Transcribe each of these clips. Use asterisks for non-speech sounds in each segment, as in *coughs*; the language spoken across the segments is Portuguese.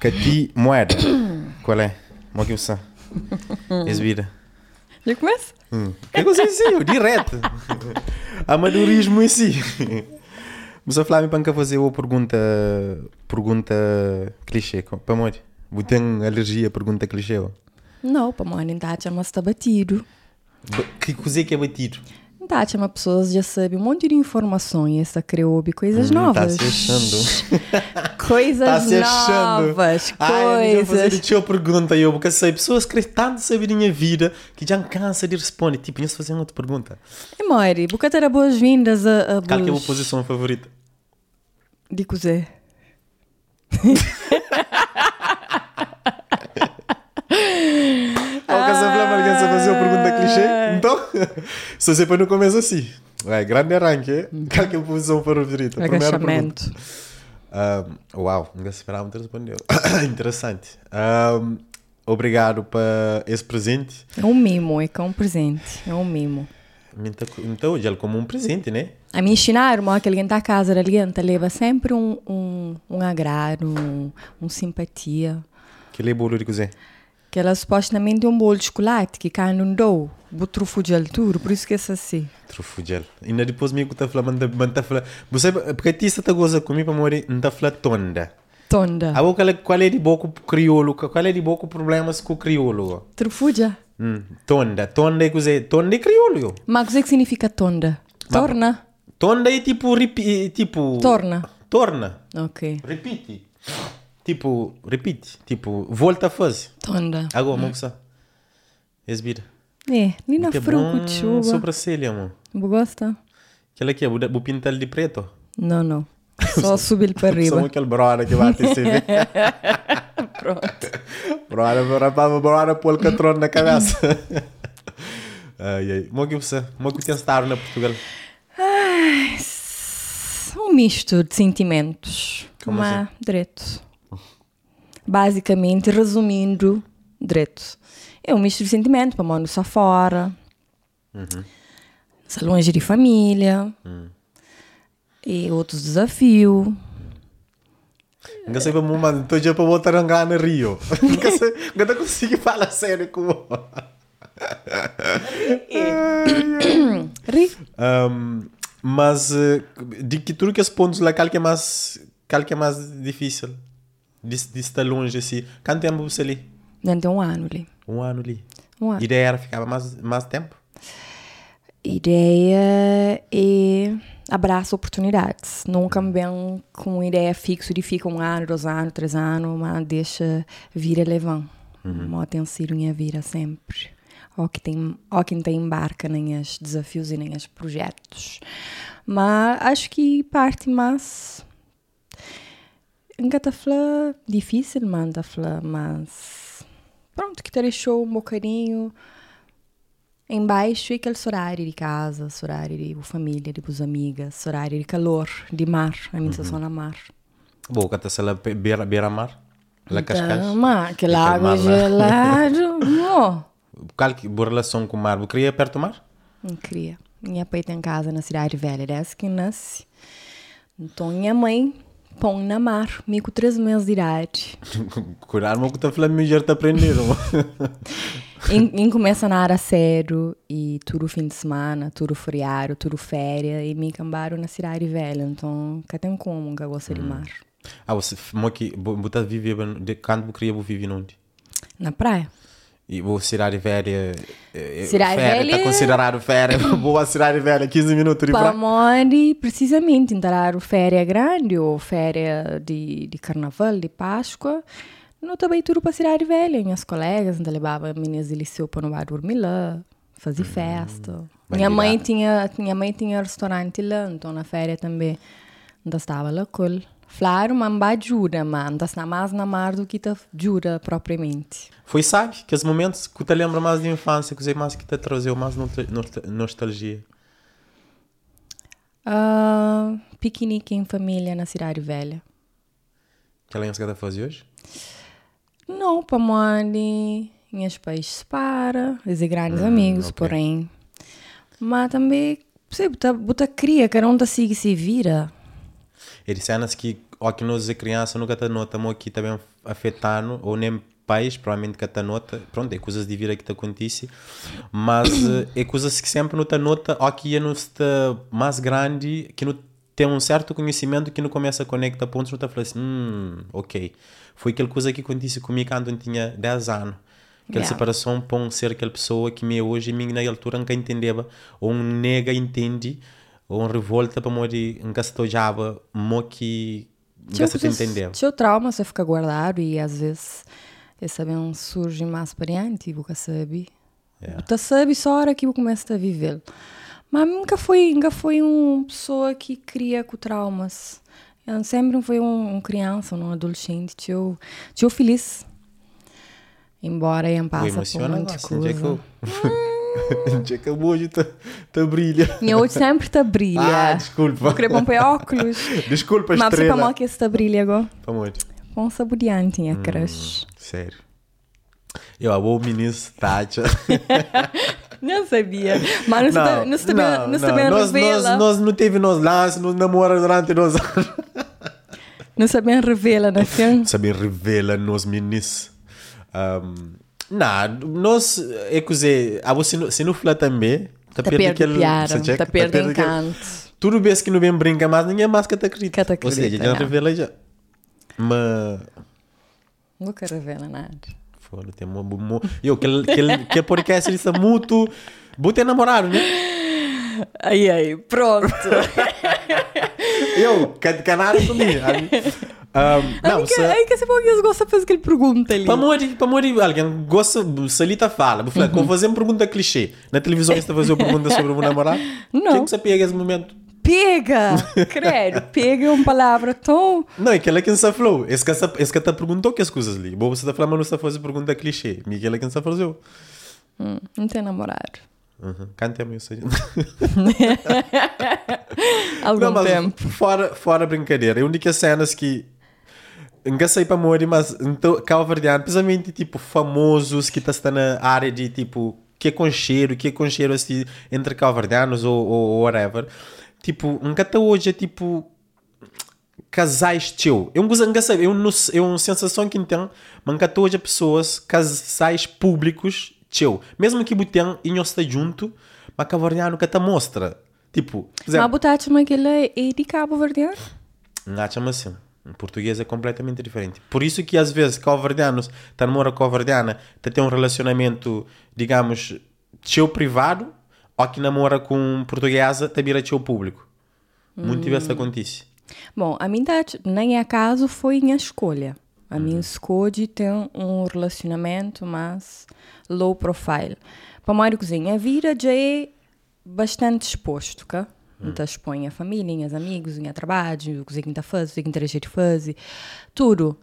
Cati moeda. *coughs* Qual é? Uma que você. Esvira. Já começa? Hum. Que coisa assim, direto. *laughs* Amadorismo em si. Você falava para fazer uma pergunta, pergunta clichê, para amor. Você tem alergia a pergunta clichê? Não, para mim, não está mas está batido. Ba- Que coisa é que é batido? Está chama pessoas já sabem um monte de informações, essa criou coisas Hum, novas. Tá se achando. *laughs* Coisas Tá se achando. novas, Ai, eu vou fazer coisas. a pergunta eu, porque sei, pessoas que querem tanto saber a minha vida que já cansa de responder. Tipo, ia fazer uma outra pergunta. E Mori, boca ter boas-vindas a, a Qual que é a tua posição favorita? de cozer. Qual que é fazer uma pergunta clichê? Então, *laughs* se você põe no começo assim, vai, grande arranque. Qual que é a posição favorita? Primeira pergunta. Um, uau, nunca esperava que respondeu. *coughs* Interessante. Um, obrigado por esse presente. É um mimo, é que é um presente. É um mimo. Então, já como um presente, né? A mim ensinaram que alguém está a casa alguém leva sempre um, um, um agrado, um, um simpatia. Que é bolo de cozinha. Que ela supostamente é um bolo de chocolate que cai num dough, botrufo de altura, por isso que é assim. Trufugel. Ainda depois me está falando, manda, manda falar. Você, porque ti está goza comigo para morrer, não está falando tonda. Tonda. A boca, qual é de boca crioulo? Qual é de boca problemas com o crioulo? Trufuja. Hum, tonda. Tonda é coisa, tonda é crioulo. Mas o que é que significa tonda? Torna. Tonda é tipo, repi, tipo... Torna. Torna. Ok. Repite. Tipo, repite. Tipo, volta a fazer. Tonda. Agora, moça. Esbira. É, Que é fruco de chuva. sobrancelha, amor. Não gosta? Aquela aqui é o pintar de preto. Não, não. Só *laughs* subir para *laughs* Só arriba. aquele brother que vai ter CV. Pronto. *laughs* Brother, brother, brother, pôr o catrone na cabeça. ai, ai. Mo que você? Mo que estar na Portugal? Um misto de sentimentos. Como assim? direto. Basicamente, resumindo, direto. É um misto de sentimentos, para mano só fora. Uhum. Longe de família. Hum. E outros desafios. Nunca sei como, mano. Estou já para voltar a andar no Rio. *laughs* Nunca sei, nunca consigo falar sério com o *coughs* Ri. um, Mas, eh, de que tudo que os pontos lá, qual que é mais, qual que é mais difícil? De, de estar longe assim. Quanto tempo você ali? Dentro de um ano ali. Um ano ali. Um ano. Ideia era ficar mais, mais tempo? Ideia é abraço oportunidades. Nunca me vem com ideia fixa de fica um ano, dois anos, três anos, mas deixa vir a levar. Uhum. tem sido minha vida sempre. Ou que tem, ou quem tem embarca nem os desafios e nem os projetos. Mas acho que parte mais Falando difícil, mano, tá falando, mas pronto, que te deixou um bocadinho embaixo e aquele horário de casa, horário de família, de boas amigas, horário de calor, de mar, a minha sensação na mar. Bom, canta se lá beira, beira mar? Lá Cascais? Então, mas aquele Aquele água mar lá. gelada, não, Qual que boa relação com o mar? Queria perto do mar? não queria. Minha pai tem casa na cidade velha, dessa que nasce. Então, minha mãe põe na mar, me com três meses de idade. *laughs* Curar, mas que está falando melhor te aprenderam. *laughs* em, começa na área sério e tudo fim de semana, tudo feriado, tudo férias e me cambaram na cidade velha, então cá tem como que eu gosto de mar. ah, você, mo que, você vive, de quando queria viver onde? Na praia. E vou cidade velha. eh, Cidade férias, velha- Está considerado férias. *laughs* Boa cidade velha, 15 minutos de Para morrer, precisamente, entrar o férias grande ou férias de, de carnaval, de Páscoa, não também tudo para cidade velha. Minhas colegas ainda levavam meninas de liceu para não dormir lá, fazer festa. bem Minha mãe, ligado. tinha, minha mãe tinha restaurante lá, então na férias também ainda estava lá com Claro, mas me ajuda, mas ainda está mais na mar do que te ajuda propriamente. Foi, sabe, que os momentos que te lembra mais de infância, que mais que te trazeu mais nostal- nostal- nostalgia. Ah, piquenique em família na cidade velha. Que ela ia fazer hoje? Não, para mãe, minhas pais se para, os grandes amigos, ok. porém. Mas também, você bota, bota cria, cada um da siga se vira. Ele cenas que que nós é criança nunca tá nota mo aqui também afetando ou nem pais provavelmente que tá nota. Pronto é coisas de vida que te acontece mas eh, é coisas que sempre não tá nota ou que é não está mais grande que não tem um certo conhecimento que não começa a conectar pontos não tá falando assim hum, ok. Foi aquela coisa que aconteceu comigo quando eu tinha 10 anos aquela Yeah. separação para um ser aquela pessoa que me hoje mim na altura nunca entendeva ou um nega entende ou um revolta para morrer nunca se tojava mo que nunca se te entendeva Seu trauma você fica guardado e às vezes esse bem surge mais experiente e você sabe. Yeah. Você sabe só a hora que você começa a viver. Mas nunca foi, nunca foi uma pessoa que cria com traumas. Eu sempre foi um, um criança, um adolescente. Eu, eu feliz. Embora eu Ui, passe por agora, onde é que coisa. *laughs* *laughs* eu hoje tá, tá brilha? Minha hoje sempre está Ah, brilha. desculpa. Vou querer pôr óculos. *laughs* Desculpa, Mas para estrela. mal que está brilha agora. Amor, Com saboreante, Hum. minha crush. sério. Eu, o ministro Tátia. *laughs* Não sabia. Mas não, não, não, se também, não, se também nós, revela. nós, nós não teve nos lances, nos namora durante nós anos. Não também revela na filme. Saber revela nos ministros. Um, não, nós, é coisa, a você se não falar também, tá Tá perde perde aquele- piada, você checa, tá aquele- encanto. Tudo bem que não vem brincar mais, ninguém mais que te acredita. Que Ou seja, já revela já. Mas... Nunca revela nada. Foda, tem uma mo... Eu, *laughs* que, que, que podcast ele está muito. Botei namorado, né? Aí, aí, pronto. Eu, can- canário comigo. *laughs* Um, não, aí, que, se, você pode eles gostam de fazer aquele pergunta ali. para morrer, para morrer, alguém gosta, salita fala. Vou falar, Uhum. fazer uma pergunta clichê. Na televisão você está fazendo uma pergunta *laughs* sobre o meu namorado? Não. Que é que você pega esse momento? Pega! *laughs* Credo, pega é uma palavra tão. Não, é que ela que não falou. Esse que está perguntou que as coisas ali. Bom, você está falando, mas não está fazendo pergunta clichê. Miguel é que não está fazendo. Hum, não tem namorado. Uhum. Canta a seja. *laughs* Algum Não, mas tempo. Fora, fora brincadeira. A única cenas que. Nunca sei para morrer, mas então, calvardiano, principalmente tipo famosos que está na área de tipo que é com cheiro, que é com cheiro assim, entre calvardianos ou, ou, whatever. Tipo, nunca até hoje é tipo casais teu. Eu não nunca sei, eu não é uma sensação que tenho, mas até hoje é pessoas, casais públicos teu. Mesmo que botem e não está junto, mas calvardiano nunca te mostra. Tipo, exemplo, Mas botar uma aquele é de Cabo Verdeano? não chama assim. Em português é completamente diferente. Por isso que às vezes calvardianos, tá namora calvardiana, tá tem um relacionamento, digamos, teu privado, ou que namora com portuguesa, tá vira teu público. Muito vezes acontece. Bom, a minha idade, nem é acaso, foi minha escolha. A minha escolha tem um relacionamento mais low profile. Para mais cozinha, a vida já é bastante exposto, cá? Então expõe a família, os amigos, o trabalho, o que a fazer, o que fazer, tudo.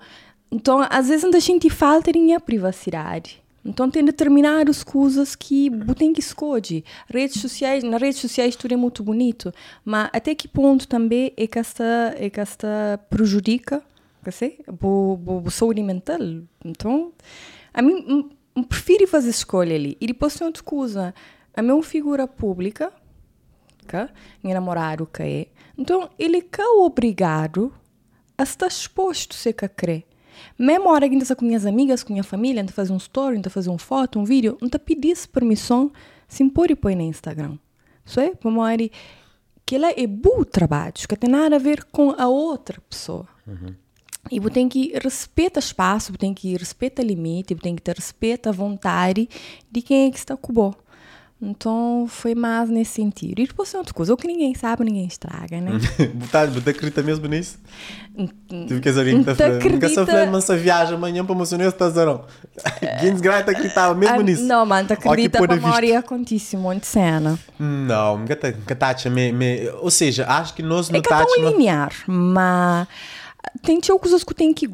Então, às vezes, a gente falta de minha privacidade. Então, tem determinadas coisas que tem que escolher. Redes sociais, nas redes sociais tudo é muito bonito, mas até que ponto também é que esta, é que esta prejudica dizer, a saúde mental? Então, a mim, prefiro fazer escolha ali. E depois tem outra coisa. A minha figura pública, okay? meu namorado que é, então ele é obrigado a estar exposto se que quer. Mesmo a hora que está com minhas amigas, com minha família, a fazer um story, a fazer uma foto, um vídeo, não pedisse permissão, se pode pôr no Instagram. Isso é, para hora que ela é bom trabalho, que tem nada a ver com a outra pessoa. E você tem que respeitar espaço, você tem que respeitar limite, você tem que ter respeito à vontade de quem é que está com o Então, foi mais nesse sentido. E depois tem outra coisa, o que ninguém sabe, ninguém estraga, né? *laughs* Botar, botar acredita mesmo nisso? Tive que saber que está Não falando. Nunca se falando, mas viagem amanhã para emocionar esse tazarão. Guinness Grant acreditava mesmo Ah, nisso. Não, mano, que acredita que a maioria acontece muito cena. Não, nunca tacha Ou seja, acho que nós É no que é tacha. tão não- linear, mas tem coisas que tem que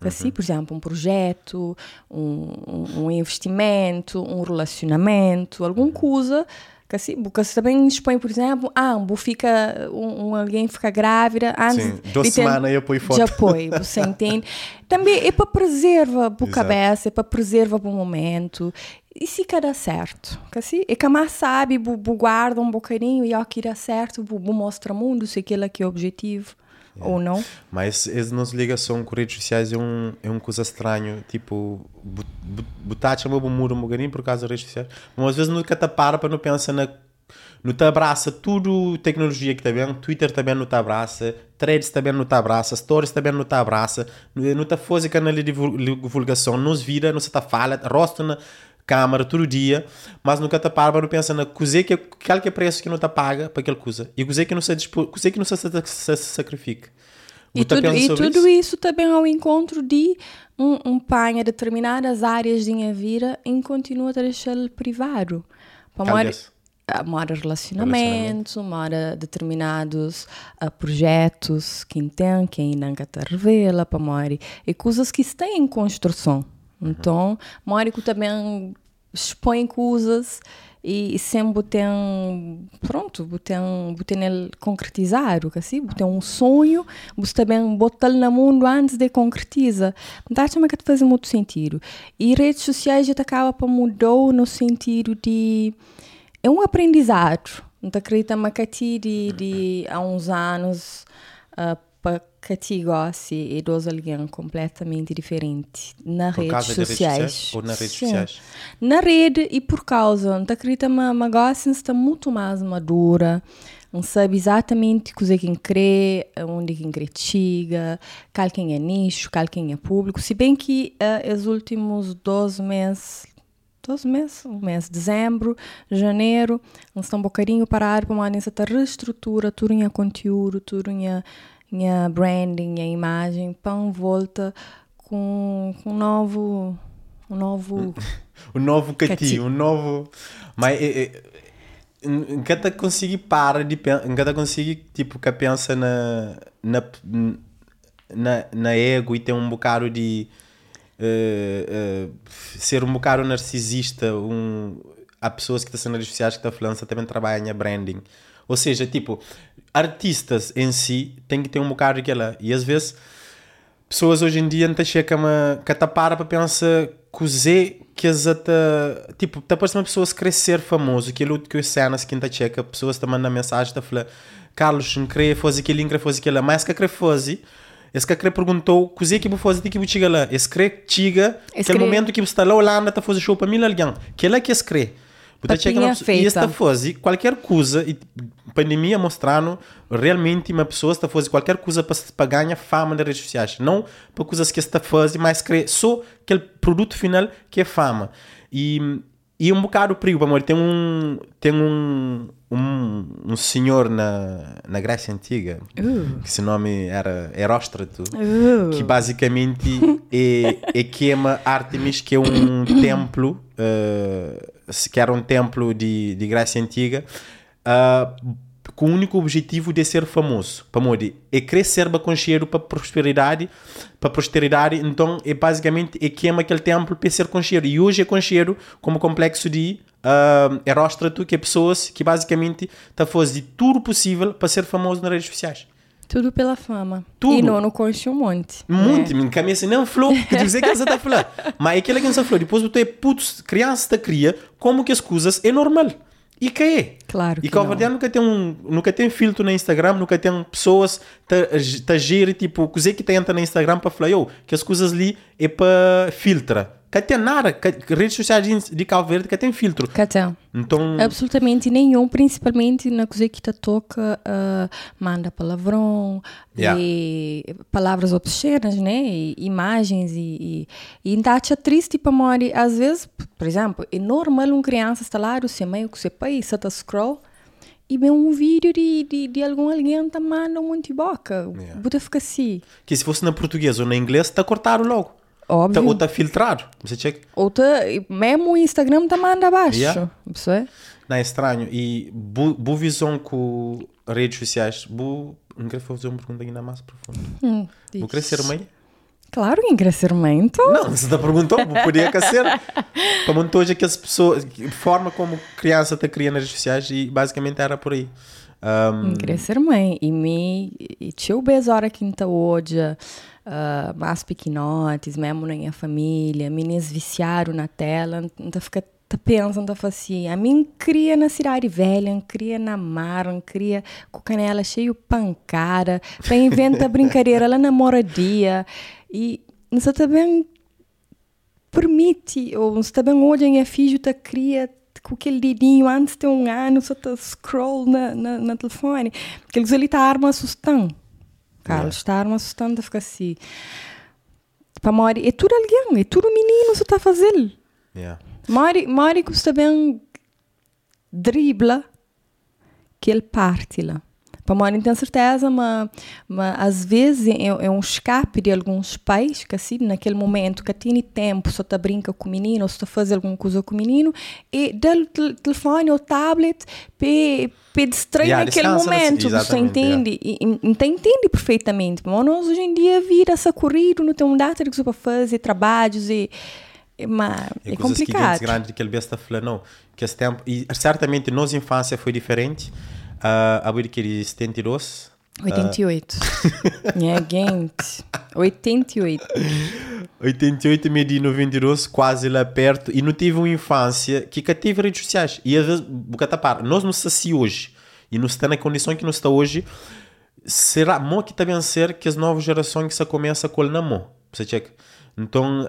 guarda, assim, por exemplo, um projeto, um, um- investimento, um relacionamento, alguma coisa que assim, porque você também expõe, por exemplo, ah, um, fica, um, um- alguém fica grávida, antes Sim, duas semanas eu põe foto. de apoio, você entende? Também é para preservar a cabeça, é para preservar o momento. E se que dá certo? Que assim, é que mais sabe, bu, bu guarda um bocadinho e ó que dá certo, bu, bu mostra o mundo, se aquilo é que é o objetivo. Ou não? Mas essa nossa ligação com redes sociais é um, é uma coisa estranha. Tipo, botar chama o muro um bocadinho por causa das redes sociais. Mas às vezes nunca te para para não pensar na. Não te abraça tudo tecnologia que está bem, Twitter também não te abraça, Threads também não te abraça, Stories também não te abraça, não te faz canal de divulgação, nos vira, não se te fala, rosto na câmara todo dia, mas nunca para não pensar na coisa que qual que é preço que não te paga para aquela coisa e coisa que não se coisa que não se, se, se sacrifica. E tudo, e tudo isso? isso? também ao encontro de um, um pai a determinadas áreas de minha vida e continua a deixar privado. Para mora, mora relacionamentos, mora determinados uh, projetos que tem, que ainda não te revela, para mora, e coisas que estão em construção. Então, mora que também expõe coisas e sempre tem pronto tem tem ele concretizar o que assim tem um sonho você também botar no mundo antes de concretizar. Então acho que faz muito sentido. E redes sociais já acaba para mudar no sentido de é um aprendizado. Não acredita que de, de há uns anos uh, gosta e dos alguém completamente diferente na por redes sociais. redes sociais ou nas redes Sim. sociais na rede e por causa da acredita uma gosta está muito mais madura não sabe exatamente o que quem crê, onde quem critica, qual quem é nicho, qual quem é público. Se bem que uh, os últimos 12 meses, 12 meses, um mês, dezembro, janeiro, estão um bocadinho parar para uma nessa reestrutura, tudo em conteúdo, tudo em minha branding, a imagem, pão volta com, com um novo um novo o *laughs* novo cati, um novo mas nunca consegui parar de nunca consegui tipo que pensa na na na, na ego e ter um bocado de uh, uh, ser um bocado narcisista um há pessoas que estão sendo artificiais que estão falando também trabalham em branding. Ou seja tipo artistas em si têm que ter um bocado daquela. E às vezes, pessoas hoje em dia não chegam a que para para pensar que que as ata tipo tá para uma pessoa se crescer famoso aquilo que as cenas que está checa pessoas estão mandando mensagem tá falando Carlos não crê fazer aquilo não crê fazer aquilo mas que crê fazer esse que crê perguntou cozer que vou fazer que vou chegar lá? Esse crê chega aquele momento que você está lá olhando tá fazendo show para mil alguém. Que é que esse crê Portanto, chega uma pessoa, e esta fase, qualquer coisa, e pandemia mostrando realmente uma pessoa está fazendo qualquer coisa para, para ganhar fama nas redes sociais. Não para coisas que está fazendo, mas querer só aquele produto final que é fama. E, e um bocado perigo, amor. Tem um, tem um, um, um senhor na, na Grécia Antiga, uh. que seu nome era Heróstrato, uh. que basicamente é, é queima Artemis, que é um templo. Uh, que era um templo de, de Grécia Antiga, uh, com o único objetivo de ser famoso. Para é crescer com cheiro para prosperidade, para prosperidade, então é basicamente é queima aquele templo para ser cheiro. E hoje é concheiro como complexo de uh, Heróstrato, que é pessoas que basicamente está fazendo tudo possível para ser famoso nas redes sociais. Tudo pela fama. Tudo. E não, não conhece um monte. Muito, né? minha cabeça não falou, quer dizer que você está falando. *laughs* Mas é aquilo que você falou, depois você é puto, criança está cria, como que as coisas é normal. E que é. Claro. E que a nunca tem um, nunca tem filtro no Instagram, nunca tem pessoas tá, tá gire, tipo, coisa que tenta no Instagram para falar, que as coisas ali é para filtrar que tem nada, que redes sociais de Cabo Verde que tem filtro. Que tem. Então... Absolutamente nenhum, principalmente na coisa que te toca, uh, manda palavrão, yeah. e palavras obscenas, né? E imagens e, e, e é triste para morrer. Às vezes, por exemplo, é normal uma criança estar lá, o seu meio, o seu pai, você está scroll, e vê um vídeo de, de, de algum alguém que manda um monte de boca. Yeah. Fica assim. Que se fosse na português ou na inglês, está cortado logo. Óbvio. Ou está filtrado. Você checa. Ou tá, mesmo o Instagram está manda abaixo. Yeah. Você? Não é estranho. E boa visão com redes sociais. Bu, não quero fazer uma pergunta ainda mais profunda. Hum, Vou crescer meio? Claro, em crescimento. Não, você está perguntando, podia crescer. Para montar hoje aquelas pessoas, forma como criança está criando nas redes sociais e basicamente era por aí. Um... Mãe. E me, e tio beijo hora que está hoje uh, mais pequenotes, mesmo na minha família, meninas viciaram na tela, então fica tá pensando, tá assim, a mim queria na cidade velha, queria na mar, queria com canela cheio pancada, para inventar brincadeira lá na moradia. E você também permite, ou você também olha em a filho, tá cria com aquele dedinho antes de um ano, só tá scroll na, na, na telefone. Aqueles ali tá arma assustando. Carlos, está arma fica assim. Para Mori, é tudo alguém, é tudo menino, você tá fazendo. Yeah. Mori, Mori custa bem dribla que ele parte lá. Para Mori tenho certeza, mas, mas às vezes é, é, um escape de alguns pais que assim, naquele momento que tem tempo, só tá brinca com o menino, ou só tá faz alguma coisa com o menino, e dá o telefone ou tablet para distrair yeah, naquele momento, você entende? Yeah. E, e, entende perfeitamente. Mas nós hoje em dia vira essa corrida, não tem um data que para fazer trabalhos e mas é, é complicado. Que grande que ele está falando, não, que esse tempo, e certamente nossa infância foi diferente, uh, a ele 72. 88. Uh... é, gente. 88. 88, medi 92, quase lá perto. E não tive uma infância que tive redes sociais. E às vezes, par, nós não se hoje. E não está na condição que não está hoje. Será bom que também ser que as novas gerações que se começa com o namoro. Você checa. Então.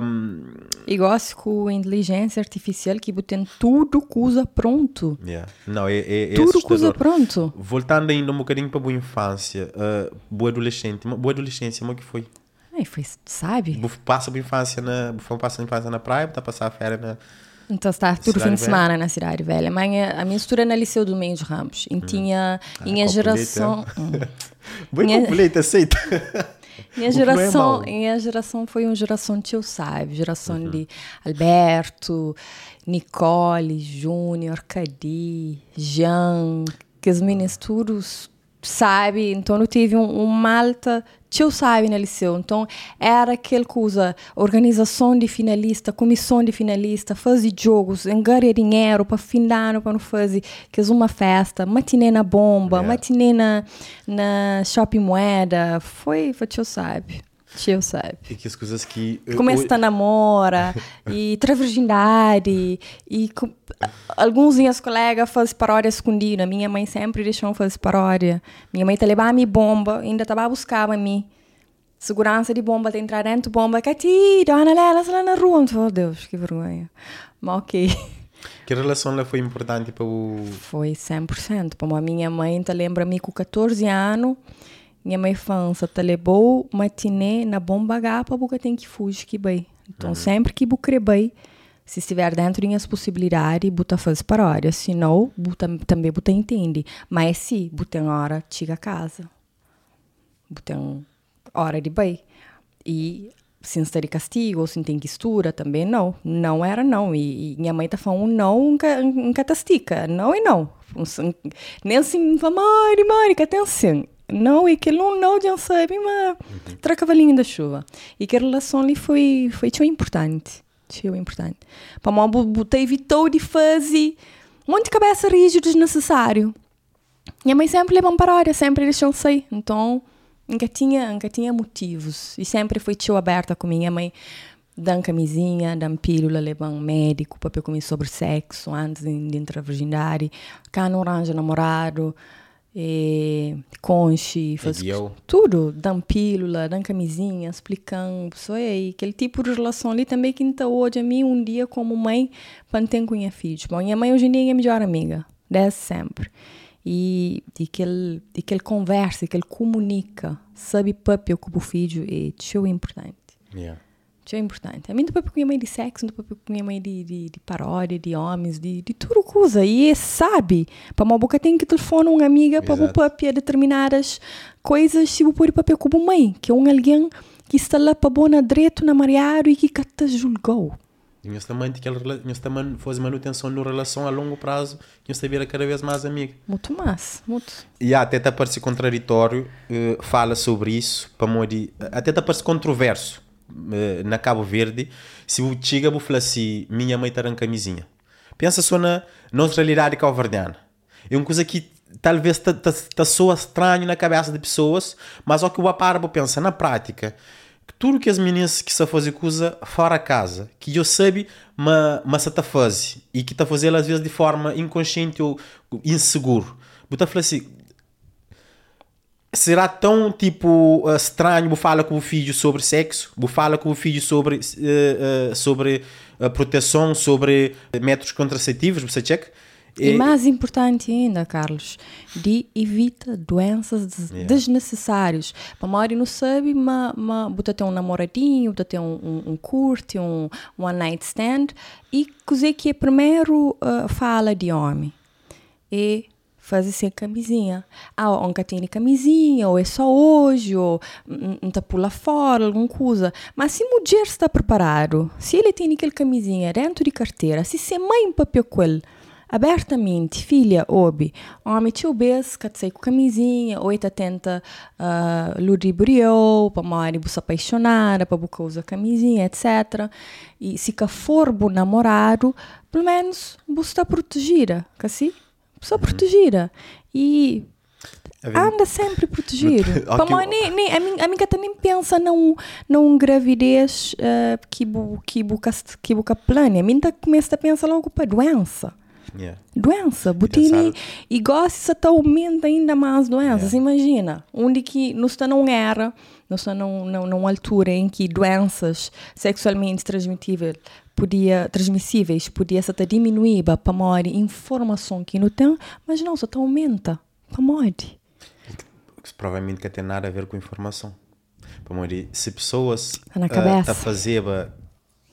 Um... Igual com a inteligência artificial que botem tudo coisa pronto. Yeah. Não, é, é, é Tudo coisa pronto. Voltando ainda um bocadinho para a boa infância, uh, boa adolescente. Boa adolescência, como é que foi? É, foi, sabe? Passa a infância na, passa a infância na praia, está a passar a férias na. Então está tudo fim de semana na cidade velha. Mas a minha mistura na Liceu do Meio de Ramos. E hum. tinha ah, minha geração. *laughs* Hum. Boa minha... aceita. Minha geração, minha geração foi uma geração tio sabe, geração uhum. de Alberto, Nicole, Júnior, Cadi, Jean, que os meninos todos sabe, então eu tive um, um malta tio sabe na liceu, então era aquela coisa, organização de finalista, comissão de finalista, fazer jogos, engarar dinheiro para fim de ano, para não fazer, que é uma festa, matinê na bomba, yeah. matinê na, na shopping moeda, foi, foi tio sabe. Tio sabe. E que as coisas que. Começa a namora, *laughs* e ter virgindade, e com, alguns minhas colegas fazem paródia escondida. Minha mãe sempre deixou fazer paródia. Minha mãe te levava a minha bomba, ainda estava a buscar a mim. Segurança de bomba, te entrar dentro bomba, Cati, dona Lela, lá na rua. Oh, Deus, que vergonha. Mas ok. Que relação lá foi importante para o. Foi 100%. Para a minha mãe, te lembra-me com 14 anos minha mãe fansa te levou matiné na bomba para porque tem que fugir que bem. Então, uhum. sempre que bucre bem, se estiver dentro de as possibilidades, buta faz paródia. Se não, buta, também buta entende. Mas se buta hora, chega a casa. Buta hora de bem. E se está de castigo ou se tem que estudar, também não. Não era não. E, e minha mãe tá falando não, nunca, nunca tastica. Não e não. Nem assim, mãe, mãe, que atenção não, e que não, não sabe, mas tra cavalinho da chuva. E que a relação ali foi, foi tão importante. Tão importante. Para mim, botei evitou de fazer um monte de cabeça rígida desnecessário. Minha mãe sempre levou para a hora, sempre deixou sei. Então, nunca tinha, nunca tinha motivos. E sempre foi tão aberta com minha mãe. Dan camisinha, dan pílula, levam médico para comer sobre sexo antes de, de entrar na virgindade. Cá no arranja namorado e conche, faz tudo, dão pílula, dão camisinha, explicando, só aí, aquele tipo de relação ali também que está hoje a mim um dia como mãe, quando tenho com minha filha. Bom, minha mãe hoje em dia é minha melhor amiga, desde sempre. E, e que ele, e que ele conversa, que ele comunica, sabe papel com o filho, é tão importante. Yeah. Isso é importante. A mim, depois com minha mãe de sexo, depois com minha mãe de, de, de paródia, de homens, de, de tudo coisa. E é, sabe, para uma boca tem que telefonar uma amiga para o papel determinadas coisas, se pôr papel como mãe, que é um alguém que está lá para boa direito na mariado e que te julgou. Nós também, nós também faz manutenção na relação a longo prazo, que nós vira cada vez mais amigo. Muito mais, muito. E até está parece contraditório, uh, fala sobre isso, para até está parece controverso eh, na Cabo Verde, se o falar assim, minha mãe está em camisinha. Pensa só na nossa realidade cabo-verdiana. É uma coisa que talvez está tá, tá soa estranho na cabeça de pessoas, mas o que o aparo pensa na prática, que tudo que as meninas que se fazem coisa fora casa, que eu sabe, mas mas se tá e que tá fazendo às vezes de forma inconsciente ou inseguro. Você fala assim, será tão tipo uh, estranho fala com o filho sobre sexo? Fala com o filho sobre uh, uh, sobre proteção sobre métodos contraceptivos? Você checa? E, mais importante ainda Carlos de evita doenças yeah. desnecessárias. Para maior não sabe mas você tem um namoradinho você tem um, um, um curte um one night stand. E coisa que é primeiro fala de homem. E fazer sem camisinha. Ah, nunca tem camisinha, ou é só hoje, ou não tá pula fora, alguma coisa. Mas se mulher está preparado, se ele tem aquela camisinha dentro de carteira, se se mãe papel com ele, abertamente, filha, obi, homem te obes, que sai com camisinha, ou está tenta uh, ludibriou, para mãe se apaixonar, para buscar usar camisinha, etc. E se que for bom namorado, pelo menos você está protegida, assim? Só protegida. E anda sempre protegido. okay. Como, nem, nem, a, minha, a minha nem pensa num, num gravidez uh, que, bu, que, buca, que buca plane. A minha começa a pensar logo para doença. Yeah. Doença, botini e gosta de aumenta ainda mais doenças. Yeah. Imagina, onde que não está não era, não está numa, numa altura em que doenças sexualmente transmitíveis podia transmissíveis podia se diminuir para maior informação que não tem, mas não, só aumenta para maior. Provavelmente que tem nada a ver com informação. Para maior, se pessoas estão uh, a fazer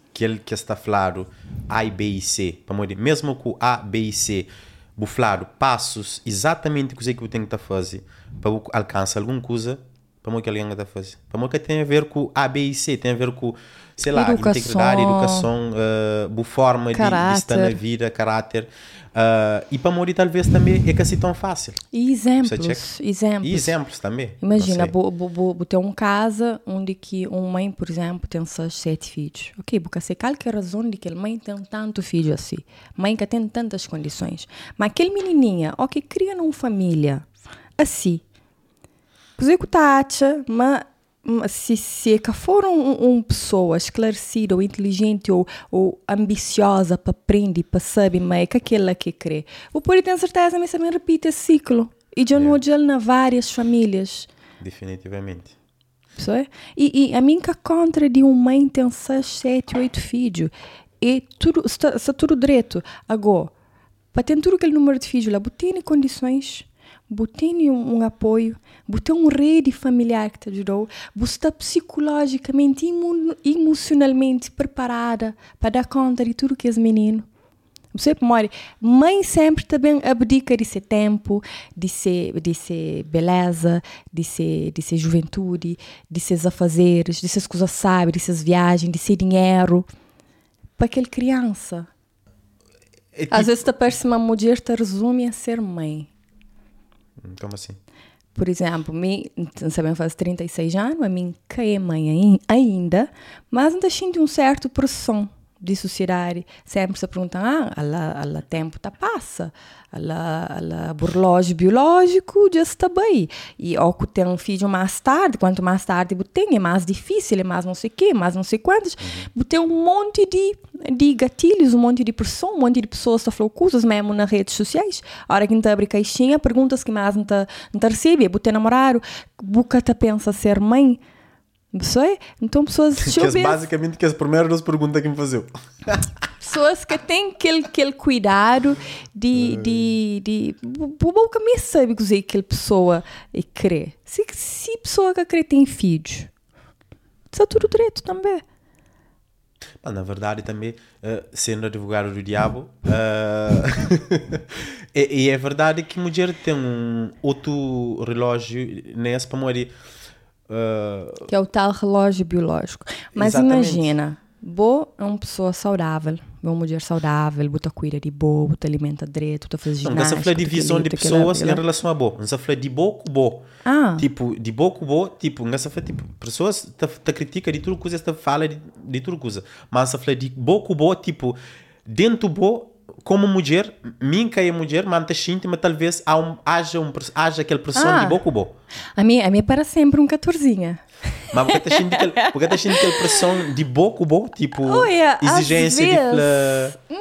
aquele que está falando A, B e C, para maior, mesmo com A, B e C, buflado passos exatamente o que você tem que fazer para alcançar alguma coisa, para maior que alguém está fazer. Para maior que tem a ver com A, B e C, tem a ver com sei lá, educação, integridade, educação, uh, boa forma de, de, estar na vida, caráter. Uh, e para morrer talvez também é que assim tão fácil. E exemplos, exemplos. E exemplos também. Imagina, vou ter uma casa onde que uma mãe, por exemplo, tem seus sete filhos. Ok, porque sei qualquer razão de que a mãe tem tanto filho assim. Mãe que tem tantas condições. Mas aquele menininha, ok, cria numa família assim. Coisa que tá mas se, se que for uma um pessoa esclarecida ou inteligente ou, ou ambiciosa para aprender, para saber mais que aquela que crê, o pode ter certeza que também repite esse ciclo. E já não yeah. na várias famílias. Definitivamente. Sabe? E, e a minha contra de uma mãe tem seis, sete, oito filhos. E tudo, está, está tudo direito. Agora, para ter tudo aquele número de filhos lá, tem condições Botei um, um apoio, botei uma rede familiar que te ajudou, você está psicologicamente e emocionalmente preparada para dar conta de tudo que é menino. Você mora, mãe sempre também abdica de ser tempo, de ser, de ser beleza, de ser, de ser juventude, de ser afazeres, de ser coisas sábias, de ser viagens, de ser dinheiro para aquela criança. É tipo... Às vezes, parece uma mulher te resume a ser mãe. Como assim? Por exemplo, me, sabem, faz 36 anos, a mim caí mãe ainda, mas ainda sinto um certo pressão de sociedade. Sempre se perguntam, ah, ela, ela tempo tá passa, ela, ela relógio biológico já está bem. E ou que tem um filho mais tarde, quanto mais tarde tem, é mais difícil, é mais não sei o quê, mais não sei quantos. Uhum. Tem um monte de, de gatilhos, um monte de pressão, um monte de pessoas que falam coisas mesmo nas redes sociais. A hora que gente abre caixinha, perguntas que mais não está recebe, é namorado, boca tá pensa ser mãe, Pessoa, então pessoas que é basicamente que as primeiras duas perguntas que me fazeu. *laughs* pessoas que têm aquele, aquele cuidado de, de, de, que me sabe que aquela pessoa crê. Se, se a pessoa que crê tem filhos, está tudo direito também. na verdade, também, uh, sendo advogado do diabo, uh, *laughs* e, e, é verdade que a mulher tem um outro relógio nessa para morrer Uh... Que é o tal relógio biológico. Mas Exatamente. imagina, Bo é uma pessoa saudável, é uma mulher saudável, bota cuida de bo, bota alimenta direito, bota faz ginástica. Não, você fala de visão de pessoas em relação a bo. Se fala de bo com bo. Ah. Tipo, de bo com bo, tipo, se fala tipo, pessoas te, te critica de tudo coisa, te fala de, de tudo coisa. Mas se fala de bo com bo, tipo, dentro bo como mulher, mim que é mulher, manta íntima, talvez há um, haja, um, haja aquele pressão ah, de boco bo. A minha, a minha para sempre um catorzinha. Mas porque tá sentindo aquele, porque tá sentindo aquela pressão de boca, boa, tipo, exigência de vezes- fla-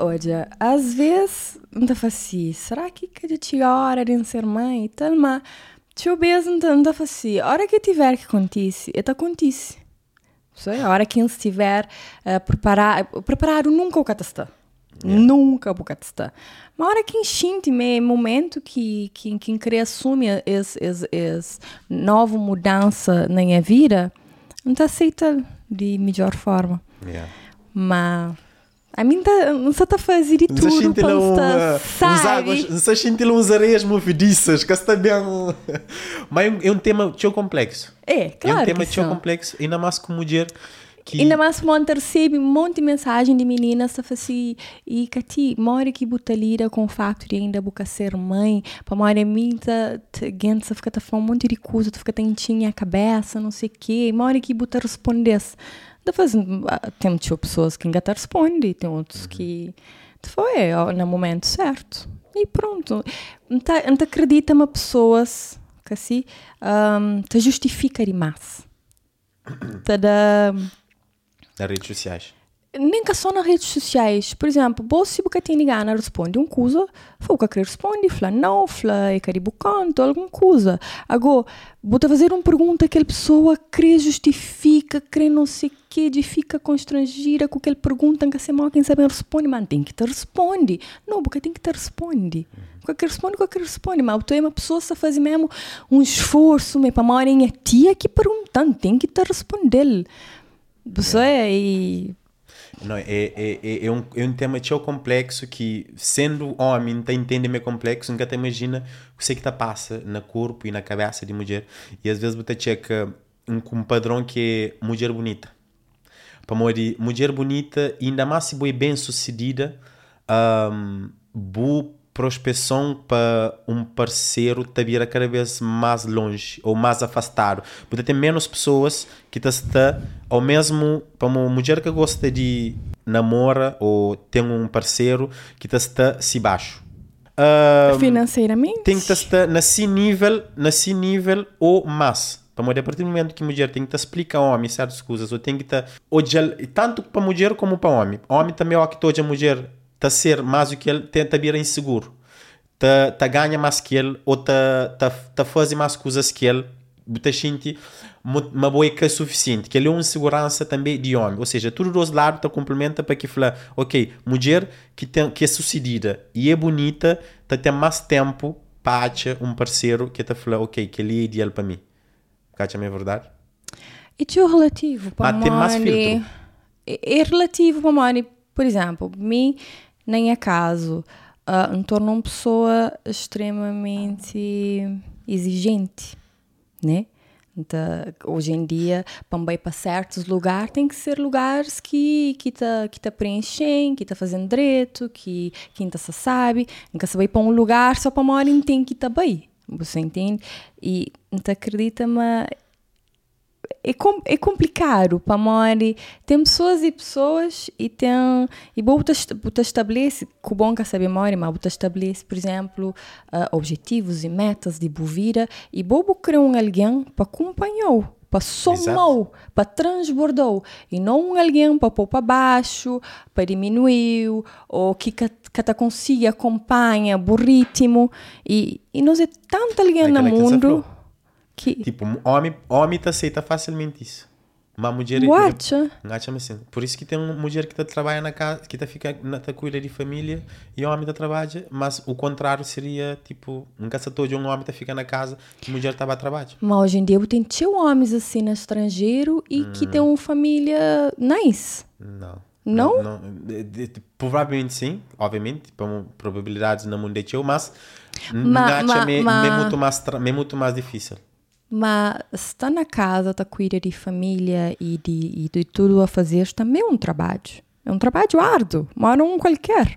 Olha, às vezes não tá assim, será que que tinha hora de ser mãe e tal, mas eu ver, não tá, não tá assim. A hora que tiver que acontecer, é acontece. Sei, a hora que estiver uh, preparado, preparado nunca o catastá. Nunca o catastá. Mas a hora que enchinte me momento que que que querer assumir esse esse esse nova mudança na minha vida, não tá aceita de melhor forma. Yeah. Mas a mim tá, não sei tá fazer de Não tudo para um, estar, sabe? não se sente lá uns areias movediças, que está bem. *laughs* Mas é um- é um tema tão complexo. É, é um claro tema tão complexo, ainda mais com mulher que. Ainda mais quando recebe um monte de mensagem de meninas tá assim, e Cati, mora que buta lida com o fato de ainda buca ser mãe, para mora mim tá, tá, gente fica tá falando um monte de coisa, tu fica tentinha a cabeça, não sei o quê, mora que buta responder. Da faz, ah, tem tipo, pessoas que ainda responde, tem outros que foi ó, no momento certo. E pronto. Não acredita uma pessoas que assim, um, te justifica demais. Te nas redes sociais. nem que só nas redes sociais. Por exemplo, você que tem gana responde uma coisa, foi o que quer responde, fala não, fala é caribo canto, alguma coisa. Agora, bota fazer uma pergunta que a pessoa crê justifica, crê não sei o que, fica constrangida com aquela pergunta que você mal quem sabe responde, mas tem que te responde. Não, porque tem que te responde. Qualquer responde, qualquer responde, mas tu é uma pessoa que faz mesmo um esforço, mas para uma é tia que perguntando, tem que te responder. É e Não, é, é, é, é, um, é um tema tão complexo que, sendo homem, te entende meio complexo, nunca te imagina o que é que te passa no corpo e na cabeça de mulher. E às vezes você checa um, um padrão que é mulher bonita. Para morrer, mulher bonita, ainda mais se bem sucedida, um, boa prospeção para um parceiro te vira cada vez mais longe ou mais afastado. Porque tem menos pessoas que te está ao mesmo para uma mulher que gosta de namora ou tem um parceiro que te está se baixo. Um, financeiramente. tem que estar nesse nível, nesse nível ou mais. Para a partir do momento que a mulher tem que te explicar ao homem certas coisas, ou tem que te odiar, tanto para mulher como para homem. O homem também é o que toda a mulher está ser mais do que ele, tenta vir inseguro. Te, te ganha mais que ele, ou te, te, te faz mais coisas que ele, te sente uma boa que é suficiente, que ele é uma segurança também de homem. Ou seja, tudo dos lados te complementa para que fala, ok, mulher que, tem, que é sucedida e é bonita, te tem mais tempo para achar um parceiro que te fala, ok, que ele é ideal para mim. Cacha minha verdade? E tio relativo para Mas tem mais filtro. É, é relativo para Mari. Por exemplo, mim, nem é caso, uh, me torno uma pessoa extremamente exigente, né? Então, hoje em dia, ir para certos lugares, tem que ser lugares que que tá que tá preenchem, que tá fazendo direito, que quem tá se sabe, nunca vai para um lugar só para morar tem que tá bem, você entende? E não acredita, mas é, com, é complicado para mori tem pessoas e pessoas e tem e bota estabelece que bom que saber mori mas bota estabelece por exemplo uh, objetivos e metas de bovira e bobo criar um alguém para acompanhar para somar, para transbordar e não um alguém para pôr para baixo, para diminuir ou que te consiga acompanha o ritmo e e nós é tanto alguém no mundo. Que Tipo, um homem, homem te aceita facilmente isso. Uma mulher... What? Acha-me assim. Por isso que tem uma mulher que tá trabalha na casa, que tá fica na tá cuida de família e homem tá trabalha, mas o contrário seria tipo, nunca se todo um homem tá fica na casa e mulher tá a trabalhar. Mas hoje em dia tem tio homens assim no estrangeiro e que tem uma família nice. Não. Não? de- de- de- provavelmente sim, obviamente, por probabilidades no mundo de eu, mas Ma- ma, ma- me muito mais me muito mais difícil. Mas está na casa, tá cuida de família e de, e de tudo a fazer, também é um trabalho. É um trabalho árduo, mas não qualquer.